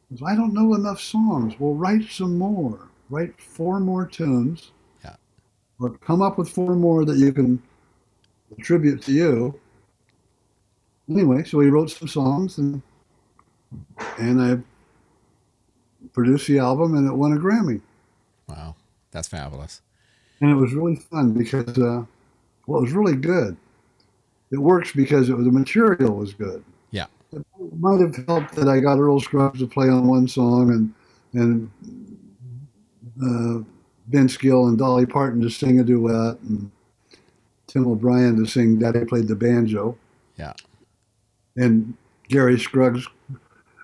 Goes, I don't know enough songs. Well, write some more. Write four more tunes. Yeah. Or come up with four more that you can attribute to you. Anyway, so he wrote some songs and and I produced the album and it won a Grammy. Wow. That's fabulous. And it was really fun because uh, well, it was really good. it works because it, was, the material was good. Yeah. It might have helped that I got Earl Scruggs to play on one song and and uh, Vince Gill and Dolly Parton to sing a duet and Tim O'Brien to sing Daddy Played the Banjo. Yeah. And Gary Scruggs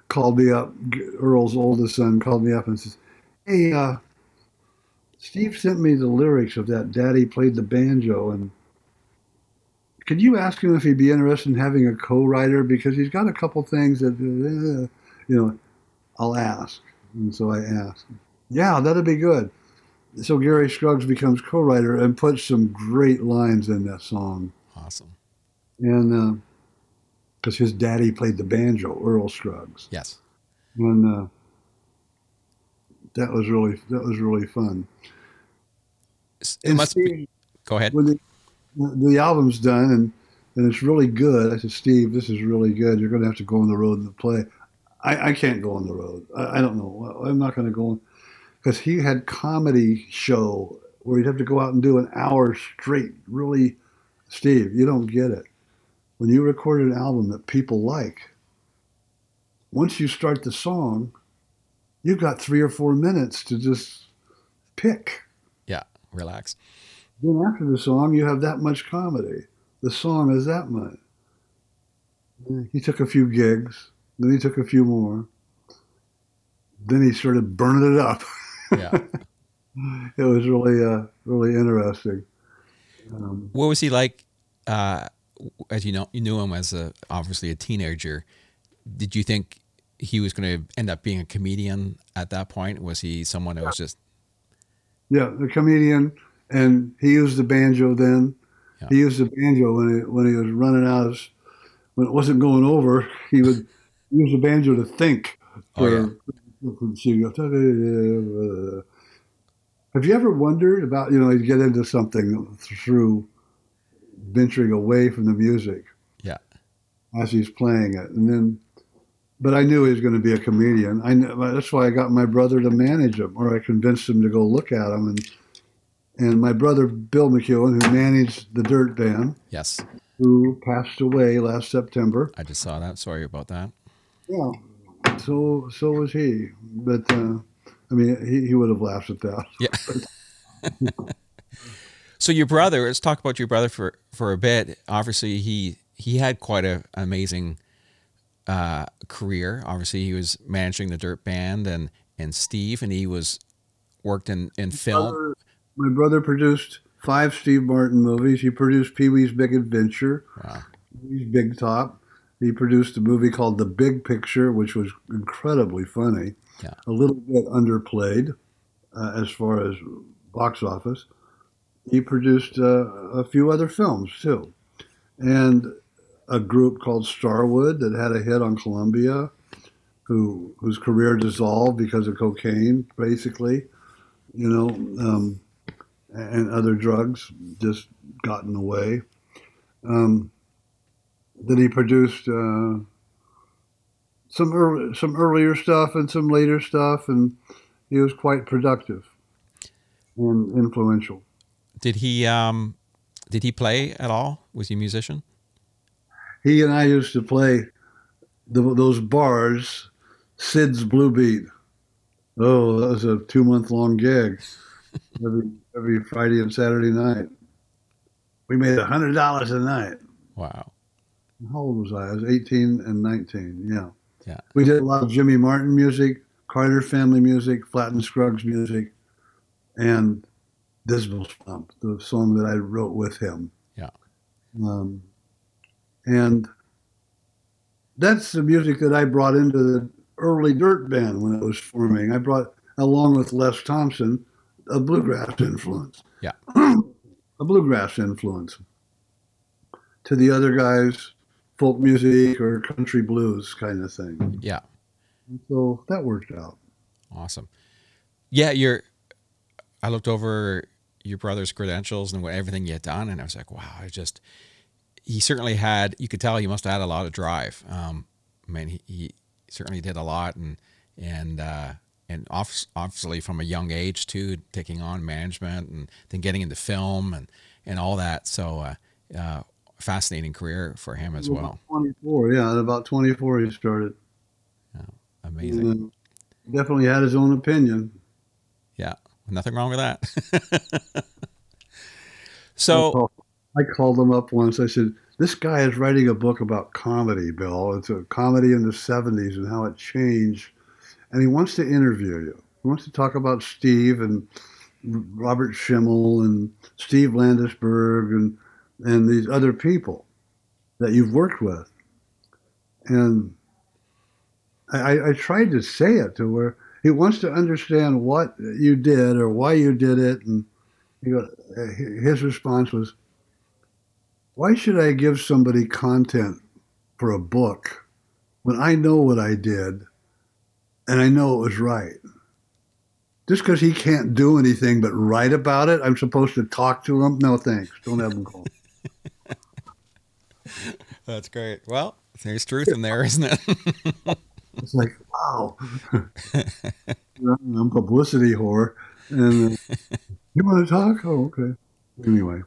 called me up, Earl's oldest son called me up and says, Hey, uh, Steve sent me the lyrics of that Daddy Played the Banjo and could you ask him if he'd be interested in having a co-writer? Because he's got a couple things that uh, you know I'll ask. And so I asked. Yeah that'd be good. So Gary Scruggs becomes co-writer and puts some great lines in that song. Awesome. and because his daddy played the banjo Earl Scruggs Yes. and uh, that was really that was really fun It and must be. Go ahead. when the, the album's done and, and it's really good, I said, Steve, this is really good. You're going to have to go on the road and play. I, I can't go on the road. I, I don't know. I'm not going to go on because he had comedy show where he'd have to go out and do an hour straight. Really, Steve, you don't get it. When you record an album that people like, once you start the song, you've got three or four minutes to just pick. Yeah. Relax. Then after the song, you have that much comedy. The song is that much. He took a few gigs, then he took a few more. Then he started burning it up. Yeah. it was really, uh, really interesting. Um, what was he like? Uh, as you know, you knew him as a obviously a teenager. Did you think he was going to end up being a comedian at that point? Was he someone who was just yeah, the comedian, and he used the banjo then. Yeah. He used the banjo when he when he was running out of when it wasn't going over. He would use the banjo to think. Oh, yeah. Have you ever wondered about you know you get into something through venturing away from the music yeah as he's playing it, and then. But I knew he was going to be a comedian. I kn- that's why I got my brother to manage him, or I convinced him to go look at him. And and my brother Bill McEuen, who managed the Dirt Band, yes who passed away last September. I just saw that. Sorry about that. Yeah. So so was he. But uh, I mean, he, he would have laughed at that. Yeah. so your brother, let's talk about your brother for for a bit. Obviously, he he had quite a amazing uh, career. Obviously, he was managing the Dirt Band and and Steve, and he was worked in in film. Brother- my brother produced five Steve Martin movies. He produced Pee Wee's Big Adventure, Wow. Pee-wee's Big Top. He produced a movie called The Big Picture, which was incredibly funny. Yeah. A little bit underplayed uh, as far as box office. He produced uh, a few other films too, and a group called Starwood that had a hit on Columbia, who whose career dissolved because of cocaine, basically, you know, um, and other drugs just got in the way. Um, then he produced uh, some early, some earlier stuff and some later stuff, and he was quite productive and influential. Did he um did he play at all? Was he a musician? he and I used to play the, those bars, Sid's Blue Beat. Oh, that was a two month long gig every every Friday and Saturday night. We made a hundred dollars a night. Wow. How old was I? I was eighteen and nineteen. Yeah. Yeah. We did a lot of Jimmy Martin music, Carter family music, Flatt and Scruggs music, and Dismal Swamp, the song that I wrote with him. Yeah. Um, and that's the music that I brought into the early dirt band when it was forming. I brought, along with Les Thompson, a bluegrass influence. Yeah. a bluegrass influence. To the other guys, folk music or country blues kind of thing. Yeah. So that worked out. Awesome. Yeah, you're. I looked over your brother's credentials and what everything you had done, and I was like, wow, I just. He certainly had. You could tell he must have had a lot of drive. Um, I mean, he, he certainly did a lot, and and uh, and obviously from a young age too, taking on management and then getting into film and and all that. So, uh, uh, fascinating career for him as well. 24, yeah, at about 24 he started. Amazing. And, uh, definitely had his own opinion. Nothing wrong with that. So, I called him up once. I said, "This guy is writing a book about comedy, Bill. It's a comedy in the '70s and how it changed, and he wants to interview you. He wants to talk about Steve and Robert Schimmel and Steve Landesberg and and these other people that you've worked with." And I, I tried to say it to where he wants to understand what you did or why you did it, and he go, his response was, "Why should I give somebody content for a book when I know what I did, and I know it was right?" Just because he can't do anything but write about it, I'm supposed to talk to him? No, thanks. Don't have him call. That's great. Well, there's truth in there, isn't it? It's like, wow. I'm publicity whore. And uh, you want to talk? Oh, okay. Anyway.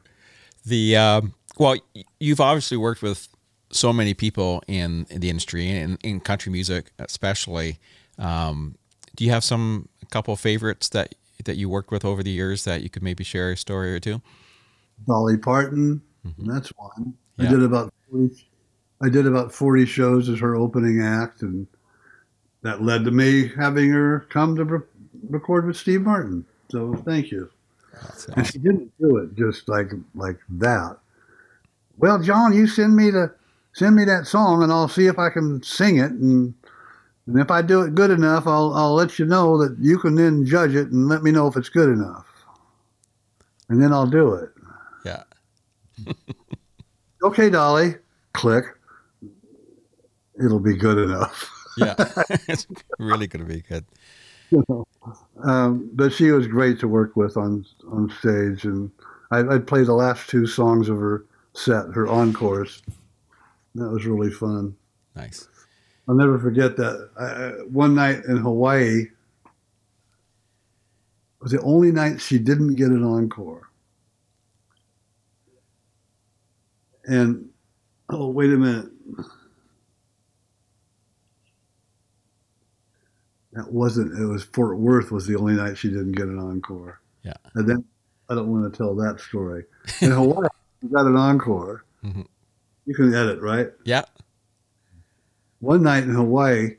The um, well, you've obviously worked with so many people in, in the industry and in country music, especially. Um, do you have some a couple of favorites that that you worked with over the years that you could maybe share a story or two? Dolly Parton, mm-hmm. that's one. Yeah. I did about 40, I did about forty shows as her opening act, and that led to me having her come to re- record with Steve Martin. So thank you. Awesome. And she didn't do it just like like that. Well, John, you send me the send me that song, and I'll see if I can sing it, and and if I do it good enough, I'll I'll let you know that you can then judge it and let me know if it's good enough, and then I'll do it. Yeah. okay, Dolly. Click. It'll be good enough yeah, it's really going to be good. You know, um, but she was great to work with on on stage, and I, I'd play the last two songs of her set, her encores. That was really fun. Nice. I'll never forget that. I, one night in Hawaii was the only night she didn't get an encore. And oh, wait a minute. That wasn't. It was Fort Worth was the only night she didn't get an encore. Yeah. And then I don't want to tell that story. In Hawaii, she got an encore. Mm-hmm. You can edit, right? Yeah. One night in Hawaii,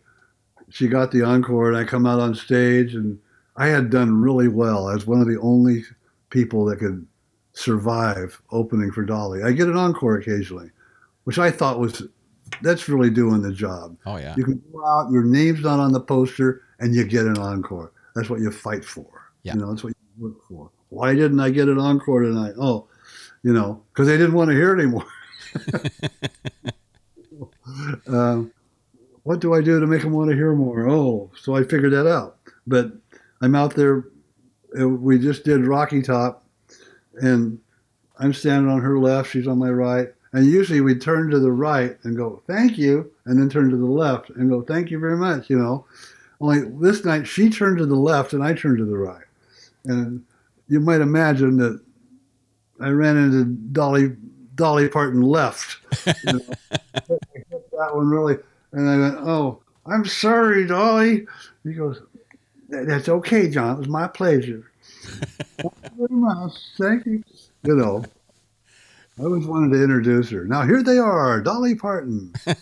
she got the encore, and I come out on stage, and I had done really well. I was one of the only people that could survive opening for Dolly. I get an encore occasionally, which I thought was that's really doing the job. Oh yeah. You can go out, your name's not on the poster, and you get an encore. That's what you fight for. Yeah. You know, that's what you work for. Why didn't I get an encore tonight? Oh, you know, because they didn't want to hear it anymore. um, what do I do to make them want to hear more? Oh, so I figured that out. But I'm out there. Uh, we just did Rocky Top, and I'm standing on her left. She's on my right. And usually we turn to the right and go, thank you, and then turn to the left and go, thank you very much, you know. Only this night she turned to the left and I turned to the right. And you might imagine that I ran into Dolly Dolly Parton left. You know? that one really, and I went, "Oh, I'm sorry, Dolly." He goes, "That's okay, John. It was my pleasure." Thank you very much. Thank you. You know, I always wanted to introduce her. Now here they are, Dolly Parton.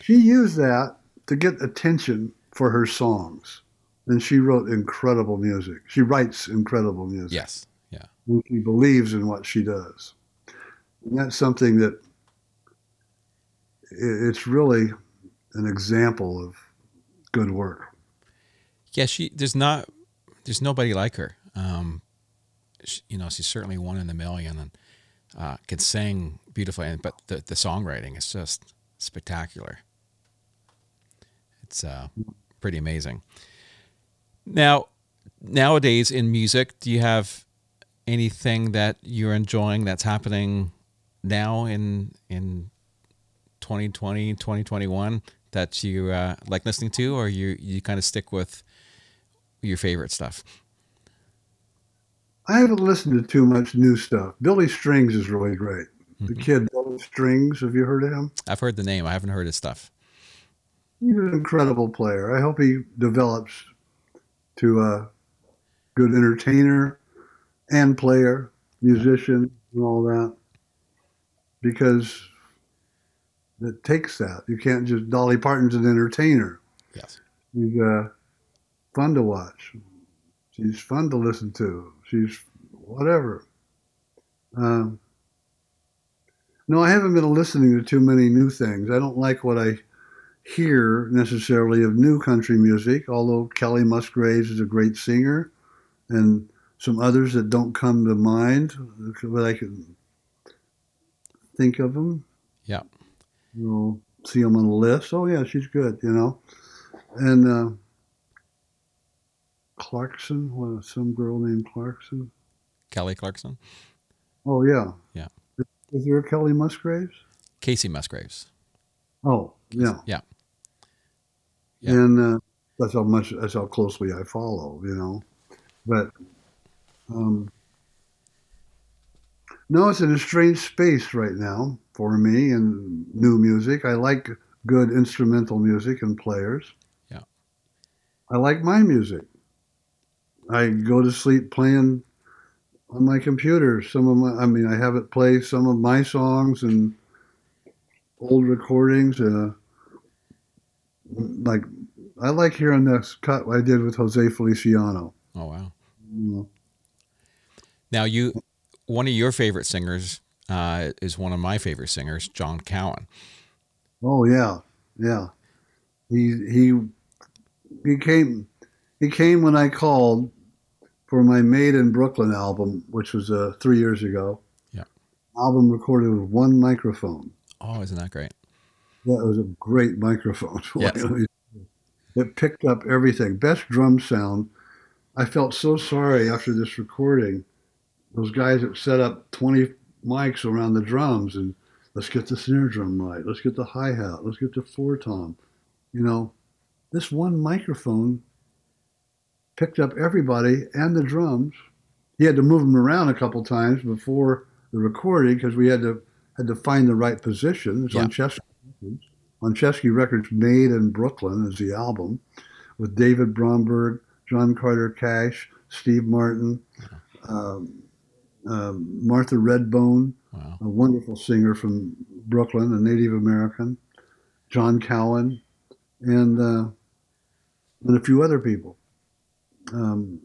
she used that to get attention for her songs. And she wrote incredible music. She writes incredible music. Yes. Yeah. And she believes in what she does. And that's something that it's really an example of good work. Yeah, she there's not there's nobody like her. Um, she, you know, she's certainly one in a million and uh, can sing beautifully. And But the the songwriting is just spectacular. It's uh, pretty amazing. Now, nowadays in music, do you have anything that you're enjoying that's happening now in in 2020, 2021 that you uh, like listening to, or you you kind of stick with your favorite stuff? I haven't listened to too much new stuff. Billy Strings is really great. The Mhm. kid Billy Strings, have you heard of him? I've heard the name. I haven't heard his stuff. He's an incredible player. I hope he develops to a good entertainer and player, musician, and all that. Because it takes that. You can't just Dolly Parton's an entertainer. Yes. She's uh, fun to watch. She's fun to listen to. She's whatever. Um, no, I haven't been listening to too many new things. I don't like what I hear necessarily of new country music, although Kelly Musgraves is a great singer and some others that don't come to mind, but I can think of them. Yeah. You'll see them on the list. Oh, yeah, she's good, you know. And uh, Clarkson, what, some girl named Clarkson. Kelly Clarkson. Oh, yeah. Yeah. Is there Kelly Musgraves? Kacey Musgraves. Oh, yeah. Yeah. Yeah. And uh, that's how much, that's how closely I follow, you know. But, um, no, it's in a strange space right now for me and new music. I like good instrumental music and players. Yeah. I like my music. I go to sleep playing on my computer. Some of my, I mean, I have it play some of my songs and old recordings. Uh, like, I like hearing this cut I did with Jose Feliciano. Oh wow. You know, Now you, one of your favorite singers uh, is one of my favorite singers, John Cowan. Oh yeah, yeah. He he he came he came when I called for my Made in Brooklyn album, which was uh, three years ago. Yeah. Album recorded with one microphone. Oh, isn't that great? That was a great microphone. Yes. it picked up everything. Best drum sound. I felt so sorry after this recording. Those guys that set up 20 mics around the drums and let's get the snare drum right. Let's get the hi hat. Let's get the four tom. You know, this one microphone picked up everybody and the drums. He had to move them around a couple times before the recording because we had to had to find the right position. It's Yeah. on Chesky Records. On Chesky Records, Made in Brooklyn is the album with David Bromberg, John Carter Cash, Steve Martin, um, um, Martha Redbone, Wow. a wonderful singer from Brooklyn, a Native American, John Cowan, and uh, and a few other people. Um,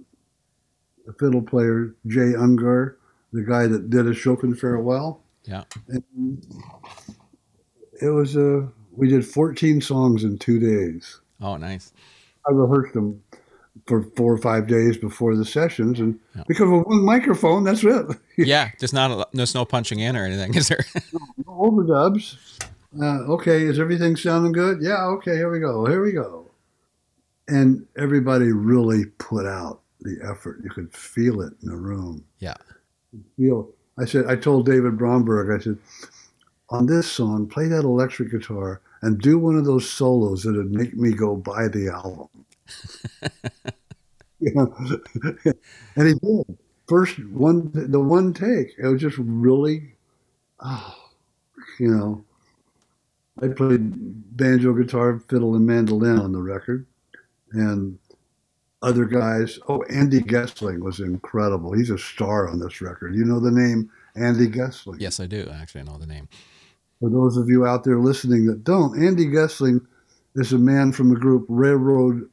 the fiddle player Jay Ungar, the guy that did Ashokan Farewell. Yeah. And it was a. we did 14 songs in two days. Oh, nice. I rehearsed them for four or five days before the sessions, and Yeah. because of one microphone, that's it. Yeah, just not a, there's no punching in or anything, is there? No overdubs. Uh, okay, is everything sounding good? Yeah, okay, here we go. Here we go. And everybody really put out the effort. You could feel it in the room. Yeah. Feel. I said. I told David Bromberg. I said, on this song, play that electric guitar and do one of those solos that'd make me go buy the album. You know? and he did. First one, the one take. It was just really, oh, you know. I played banjo, guitar, fiddle, and mandolin on the record, and other guys. Oh, Andy Goessling was incredible. He's a star on this record. You know the name Andy Goessling. yes, I do. Actually, I know the name. For those of you out there listening that don't, Andy Goessling is a man from the group Railroad.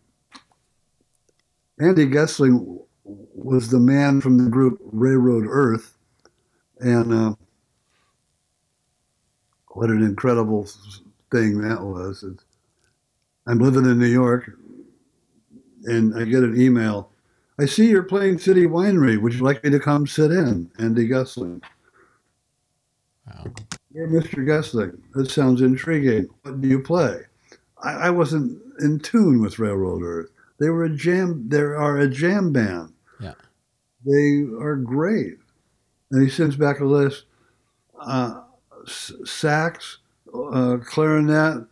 Andy Goessling was the man from the group Railroad Earth, and uh, what an incredible thing that was. It's, I'm living in New York, and I get an email. I see you're playing City Winery. Would you like me to come sit in? Andy Goessling. Wow. You're Mr. Goessling. That sounds intriguing. What do you play? I, I wasn't in tune with Railroad Earth. They were a jam. They are a jam band. Yeah. They are great. And he sends back a list: uh, sax, uh, clarinet,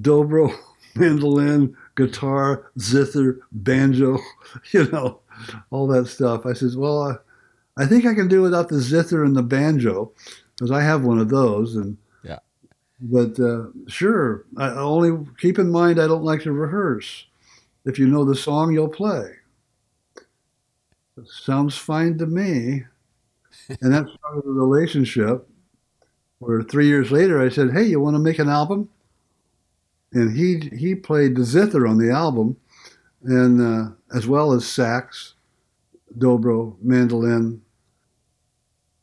dobro, mandolin, guitar, zither, banjo. You know, all that stuff. I says, well, uh, I think I can do without the zither and the banjo, because I have one of those. And Yeah. But uh, sure, I only keep in mind I don't like to rehearse. If you know the song, you'll play. Sounds fine to me. and that started a relationship where three years later I said, "Hey, you want to make an album?" And he he played the zither on the album, and uh, as well as sax, dobro, mandolin.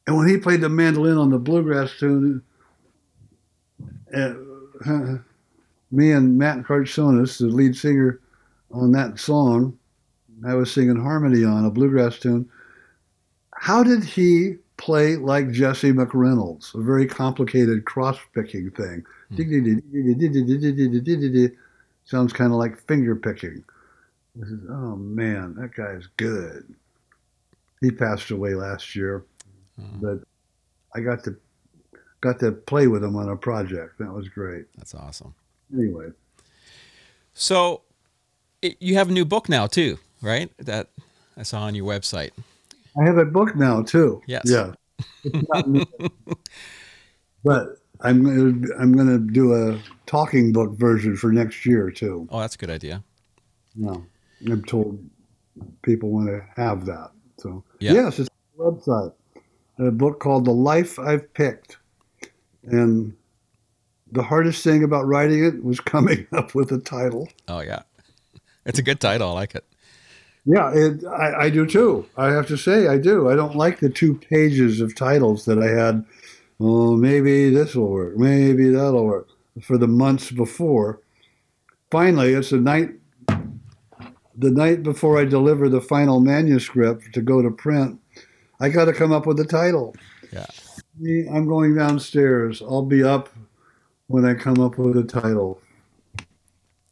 And when he played the mandolin on the bluegrass tune, uh, me and Matt Cartsonis, the lead singer on that song, I was singing harmony on a bluegrass tune. How did he play like Jesse McReynolds? A very complicated cross picking thing. Sounds kind of like finger picking. Oh man, that guy's good. He passed away last year, Mhm. but I got to got to play with him on a project. That was great. That's awesome. Anyway, So it, you have a new book now too, right? That I saw on your website. I have a book now too. Yes. Yeah. It's not new. but I'm gonna I'm gonna do a talking book version for next year too. Oh, that's a good idea. No, I'm told people want to have that. So Yeah. yes, it's on the website. A book called The Life I've Picked, and the hardest thing about writing it was coming up with a title. Oh yeah, it's a good title. I like it. Yeah, it, I, I do too. I have to say, I do. I don't like the two pages of titles that I had. Oh, maybe this will work. Maybe that'll work. For the months before. Finally, it's the night. The night before I deliver the final manuscript to go to print, I got to come up with a title. Yeah. I'm going downstairs. I'll be up when I come up with a title.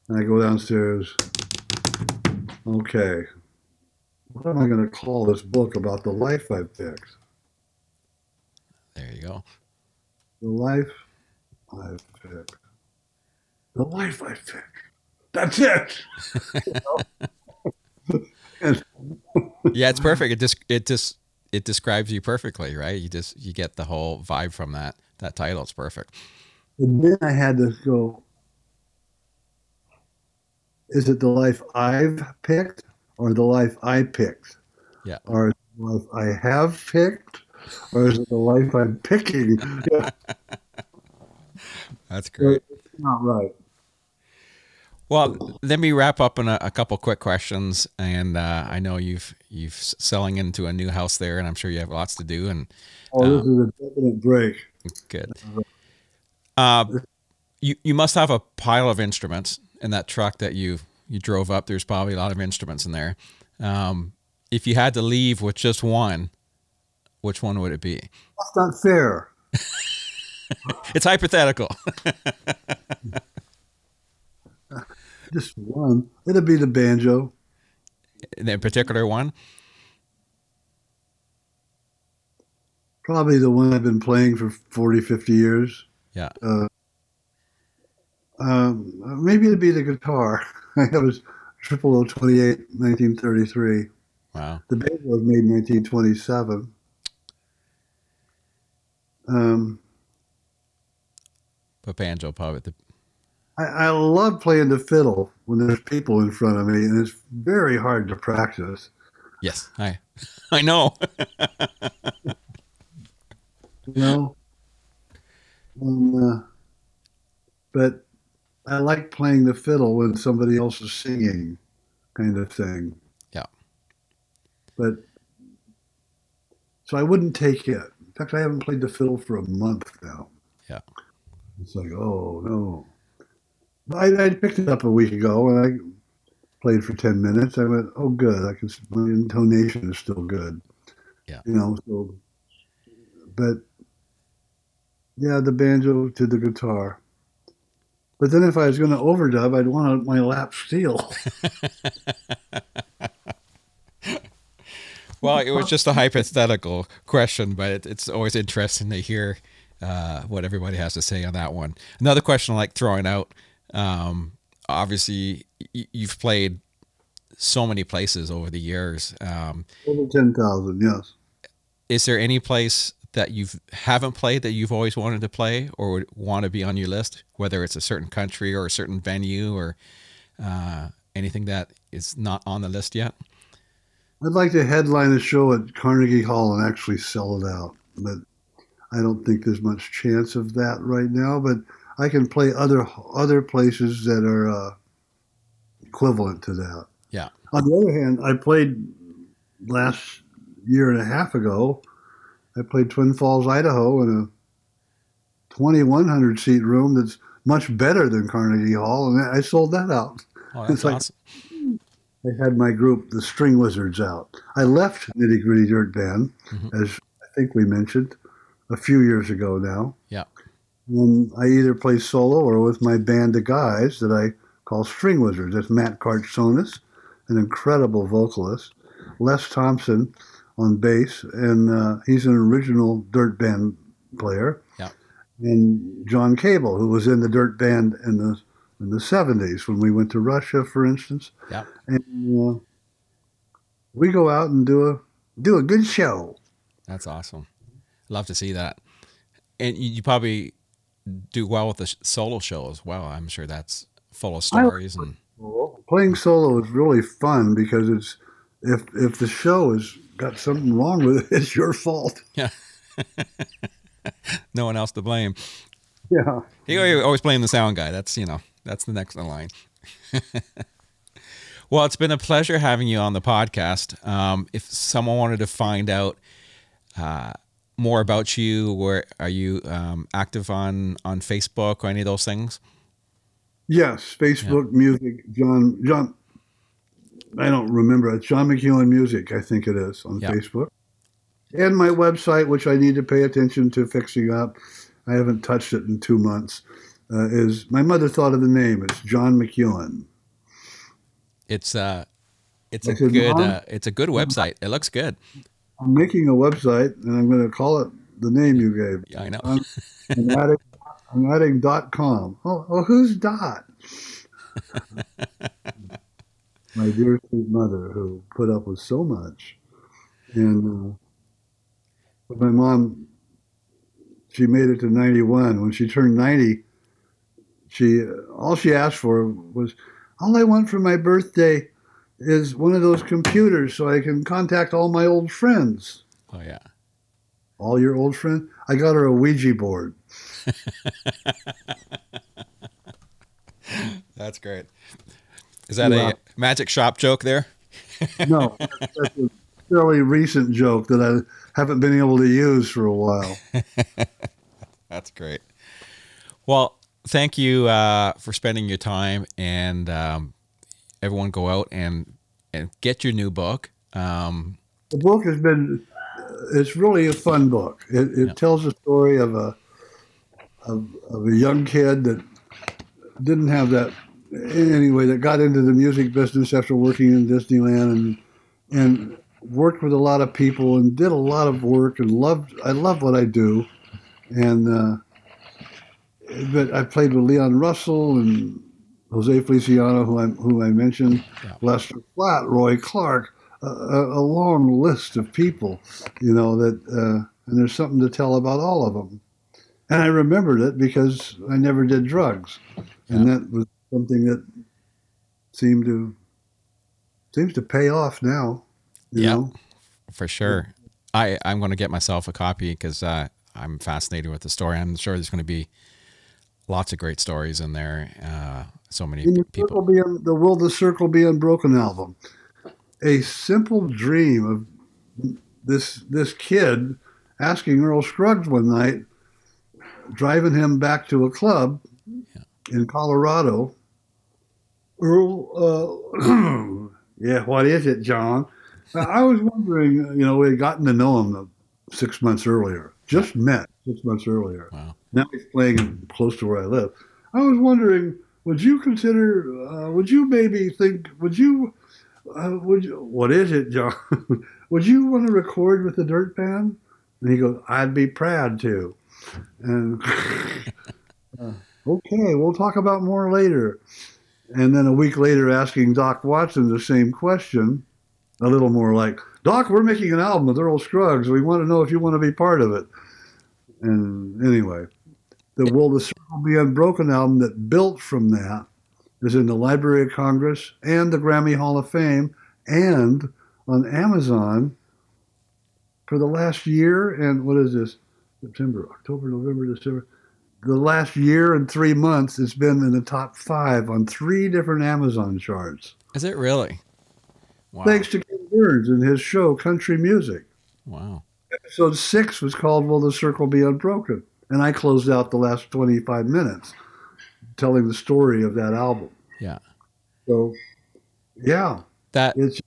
And I go downstairs. Okay. What am I going to call this book about the life I've picked? There you go. The life I've picked. The life I've picked. That's it. Yeah, it's perfect. It just it just it describes you perfectly, right? You just you get the whole vibe from that that title. It's perfect. And then I had to go, is it the life I've picked or the life I picked? Yeah. Or is it the life I have picked or is it the life I'm picking? Yeah, That's great. it's not right. Well, let me wrap up in a, a couple quick questions, and uh, I know you've you've selling into a new house there, and I'm sure you have lots to do. And Oh, this is a definite break. good. Uh, you you must have a pile of instruments in that truck that you you drove up. There's probably a lot of instruments in there. Um, if you had to leave with just one, which one would it be? That's not fair. It's hypothetical. Just one. It'll be the banjo. the particular one. Probably the one I've been playing for 40, 50 years. Yeah. Um, maybe it'd be the guitar. I have a triple O twenty eight, nineteen thirty three. Wow. The banjo was made in nineteen twenty seven. Um, But banjo probably the I, I love playing the fiddle when there's people in front of me, and it's very hard to practice. yes. I I know. You know, and, uh, but I like playing the fiddle when somebody else is singing, kind of thing. Yeah. But so I wouldn't take it. In fact, I haven't played the fiddle for a month now. Yeah. It's like, oh no. I, I picked it up a week ago and I played for ten minutes. I went, oh good. I can. My intonation is still good. Yeah. You know. So, but yeah, the banjo to the guitar. But then if I was going to overdub, I'd want my lap steel. Well, it was just a hypothetical question, but it, it's always interesting to hear uh, what everybody has to say on that one. Another question I like throwing out. Um, obviously, y- you've played so many places over the years. Um, Over ten thousand, yes. is there any place that you haven't played that you've always wanted to play or would want to be on your list, whether it's a certain country or a certain venue or uh, anything that is not on the list yet? I'd like to headline a show at Carnegie Hall and actually sell it out, but I don't think there's much chance of that right now. But I can play other other places that are uh, equivalent to that. Yeah. On the other hand, I played last year and a half ago. I played Twin Falls, Idaho, in a 2,100 seat room that's much better than Carnegie Hall, and I sold that out. Oh, that's It's like- awesome. I had my group, the String Wizards, out. I left Nitty Gritty Dirt Band, Mhm. as I think we mentioned, a few years ago now. Yeah. And I either play solo or with my band of guys that I call String Wizards. That's Matt Cartsonis, an incredible vocalist, Les Thompson on bass, and uh, he's an original Dirt Band player. Yeah. And John Cable, who was in the Dirt Band in the in the 70s when we went to Russia, for instance. Yeah. And uh, we go out and do a do a good show. That's awesome. Love to see that. And you probably do well with the solo show as well. I'm sure that's full of stories and playing solo is really fun because it's if if the show has got something wrong with it, it's your fault. Yeah. no one else to blame. Yeah. You always blame the sound guy. That's you know that's the next in line. well, it's been a pleasure having you on the podcast. Um, if someone wanted to find out uh, more about you, where are you um, active on on Facebook or any of those things? Yes, Facebook music, John John. I don't remember. It's John McEuen Music, I think it is on Yeah. Facebook, and my website, which I need to pay attention to fixing up. I haven't touched it in two months. Uh, is my mother thought of the name? It's John McEuen. It's uh, it's a I said, good uh, it's a good website. It looks good. I'm making a website, and I'm going to call it the name you gave. Yeah, I know. I'm, I'm adding, I'm adding dot com. Oh, well, who's dot? My dear sweet mother, who put up with so much, and uh, but my mom, she made it to 91. When she turned 90, she all she asked for was, all I want for my birthday is one of those computers so I can contact all my old friends Oh yeah. all your old friends. I got her a Ouija board. That's great. Is that a magic shop joke there? No, that's a fairly recent joke that I haven't been able to use for a while. That's great. Well, thank you uh, for spending your time, and um, everyone go out and and get your new book. Um, The book has been, it's really a fun book. It, it Yeah. tells the story of a, of, of a young kid that didn't have that, anyway, that got into the music business after working in Disneyland and, and worked with a lot of people and did a lot of work and loved, I love what I do. And, uh, but I played with Leon Russell and Jose Feliciano, who I, who I mentioned, Yeah. Lester Flatt, Roy Clark, a, a long list of people, you know, that, uh, and there's something to tell about all of them. And I remembered it because I never did drugs. And that was something that seemed to, seems to pay off now, you Yeah. know. for sure. I I'm going to get myself a copy because uh, I'm fascinated with the story. I'm sure there's going to be lots of great stories in there. Uh, so many the people. Be Un- the Will the Circle Be Unbroken album. A simple dream of this this kid asking Earl Scruggs one night, driving him back to a club in Colorado. Earl, uh, yeah, what is it, John? I I was wondering, you know, we had gotten to know him six months earlier, just met six months earlier. Wow. Now he's playing close to where I live. I was wondering, would you consider, uh, would you maybe think, would you, uh, would you, what is it, John? would you want to record with the Dirt Band? And he goes, I'd be proud to. And uh, okay, we'll talk about more later. And then a week later, asking Doc Watson the same question. a little more like, Doc, we're making an album with Earl Scruggs. We want to know if you want to be part of it. And anyway, the Will the Circle Be Unbroken album that built from that is in the Library of Congress and the Grammy Hall of Fame and on Amazon for the last year. And what is this? September, October, November, December. The last year and three months, it's been in the top five on three different Amazon charts. Is it really? Wow. Thanks to Ken Burns and his show, Country Music. Wow. Episode six was called Will the Circle Be Unbroken? And I closed out the last 25 minutes telling the story of that album. Yeah. So, yeah. That it's,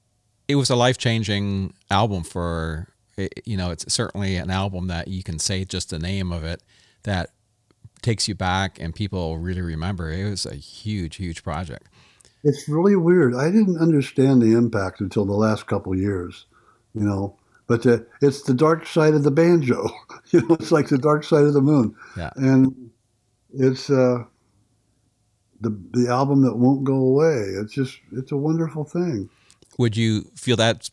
it was a life changing album for, eh, you know, it's certainly an album that you can say just the name of it that takes you back and people really remember. It was a huge, huge project. It's really weird. I didn't understand the impact until the last couple years, you know. But the, it's the dark side of the banjo. you know, it's like the dark side of the moon. Yeah. And it's uh, the the album that won't go away. It's just it's a wonderful thing. Would you feel that's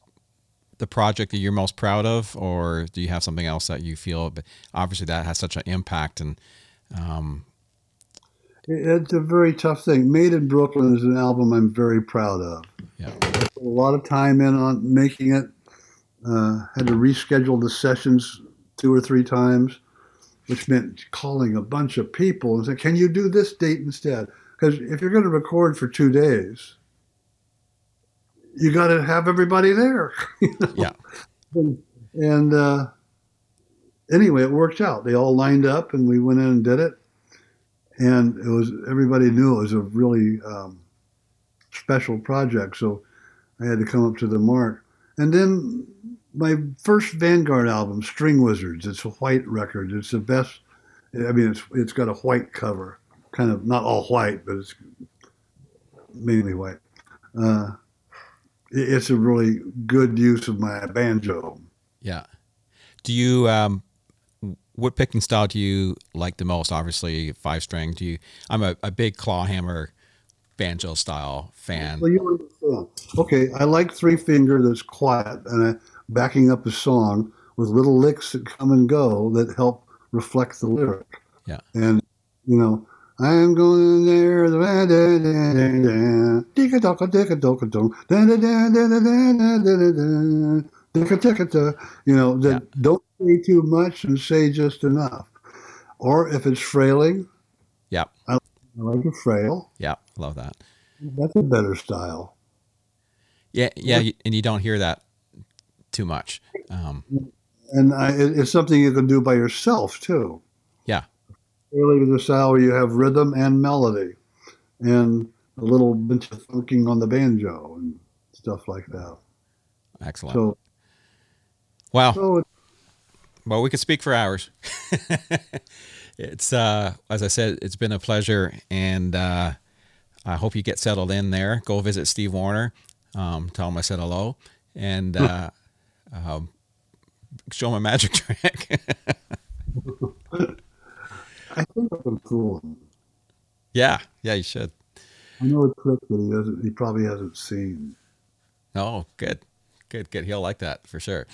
the project that you're most proud of, or do you have something else that you feel? But obviously, that has such an impact and um, it's a very tough thing. Made in Brooklyn is an album I'm very proud of. Yeah. a lot of time in on making it. Uh, had to reschedule the sessions two or three times, which meant calling a bunch of people and saying, "Can you do this date instead?" Because if you're going to record for two days, you got to have everybody there. You know? Yeah. And, and uh, anyway, it worked out. They all lined up, and we went in and did it and it was everybody knew it was a really um, special project. So I had to come up to the mark. And then my first Vanguard album, String Wizards. It's a white record. It's the best. I mean, it's it's got a white cover, kind of not all white, but it's mainly white. Uh, it's a really good use of my banjo. Yeah. Do you um, what picking style do you like the most? Obviously, five string. Do you? I'm a, a big clawhammer banjo style fan. Well, you. Okay, I like three finger that's quiet and I, backing up the song with little licks that come and go that help reflect the lyric. Yeah. And you know, I am going there. The you know, that yeah. don't say too much and say just enough. Or if it's frailing, yeah, I like a frail. Yeah, love that. That's a better style. Yeah, yeah, and you don't hear that too much. Um, and I, it's something you can do by yourself too. Yeah, really the style where you have rhythm and melody, and a little bit of funking on the banjo and stuff like that. Excellent. So Wow. So well, we could speak for hours. it's uh, as I said, it's been a pleasure, and uh, I hope you get settled in there. Go visit Steve Wariner. Um, tell him I said hello, and uh, um, show him a magic trick. I think I'm cool. Yeah, yeah, you should. I know a trick that he doesn't. He probably hasn't seen. Oh, good, good, good. He'll like that for sure.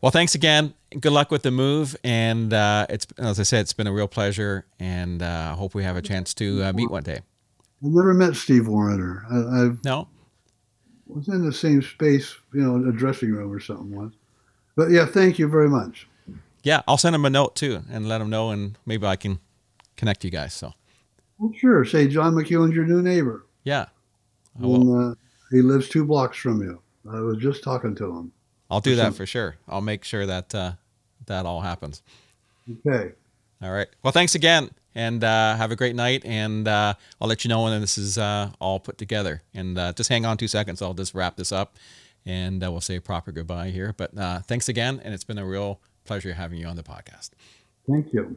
Well, thanks again. Good luck with the move, and uh, it's as I said, it's been a real pleasure, and I uh, hope we have a chance to uh, meet one day. I've never met Steve Wariner. I, I've no was in the same space, you know, a dressing room or something once. But yeah, thank you very much. Yeah, I'll send him a note too, and let him know, and maybe I can connect you guys. So. Well, sure. Say John McEuen's your new neighbor. Yeah. And, uh, he lives two blocks from you. I was just talking to him. I'll do that for sure. I'll make sure that uh, that all happens. Okay. All right. Well, thanks again, and uh, have a great night. And uh, I'll let you know when this is uh, all put together. And uh, just hang on two seconds. I'll just wrap this up, and uh, we'll say a proper goodbye here. But thanks again, and it's been a real pleasure having you on the podcast. Thank you.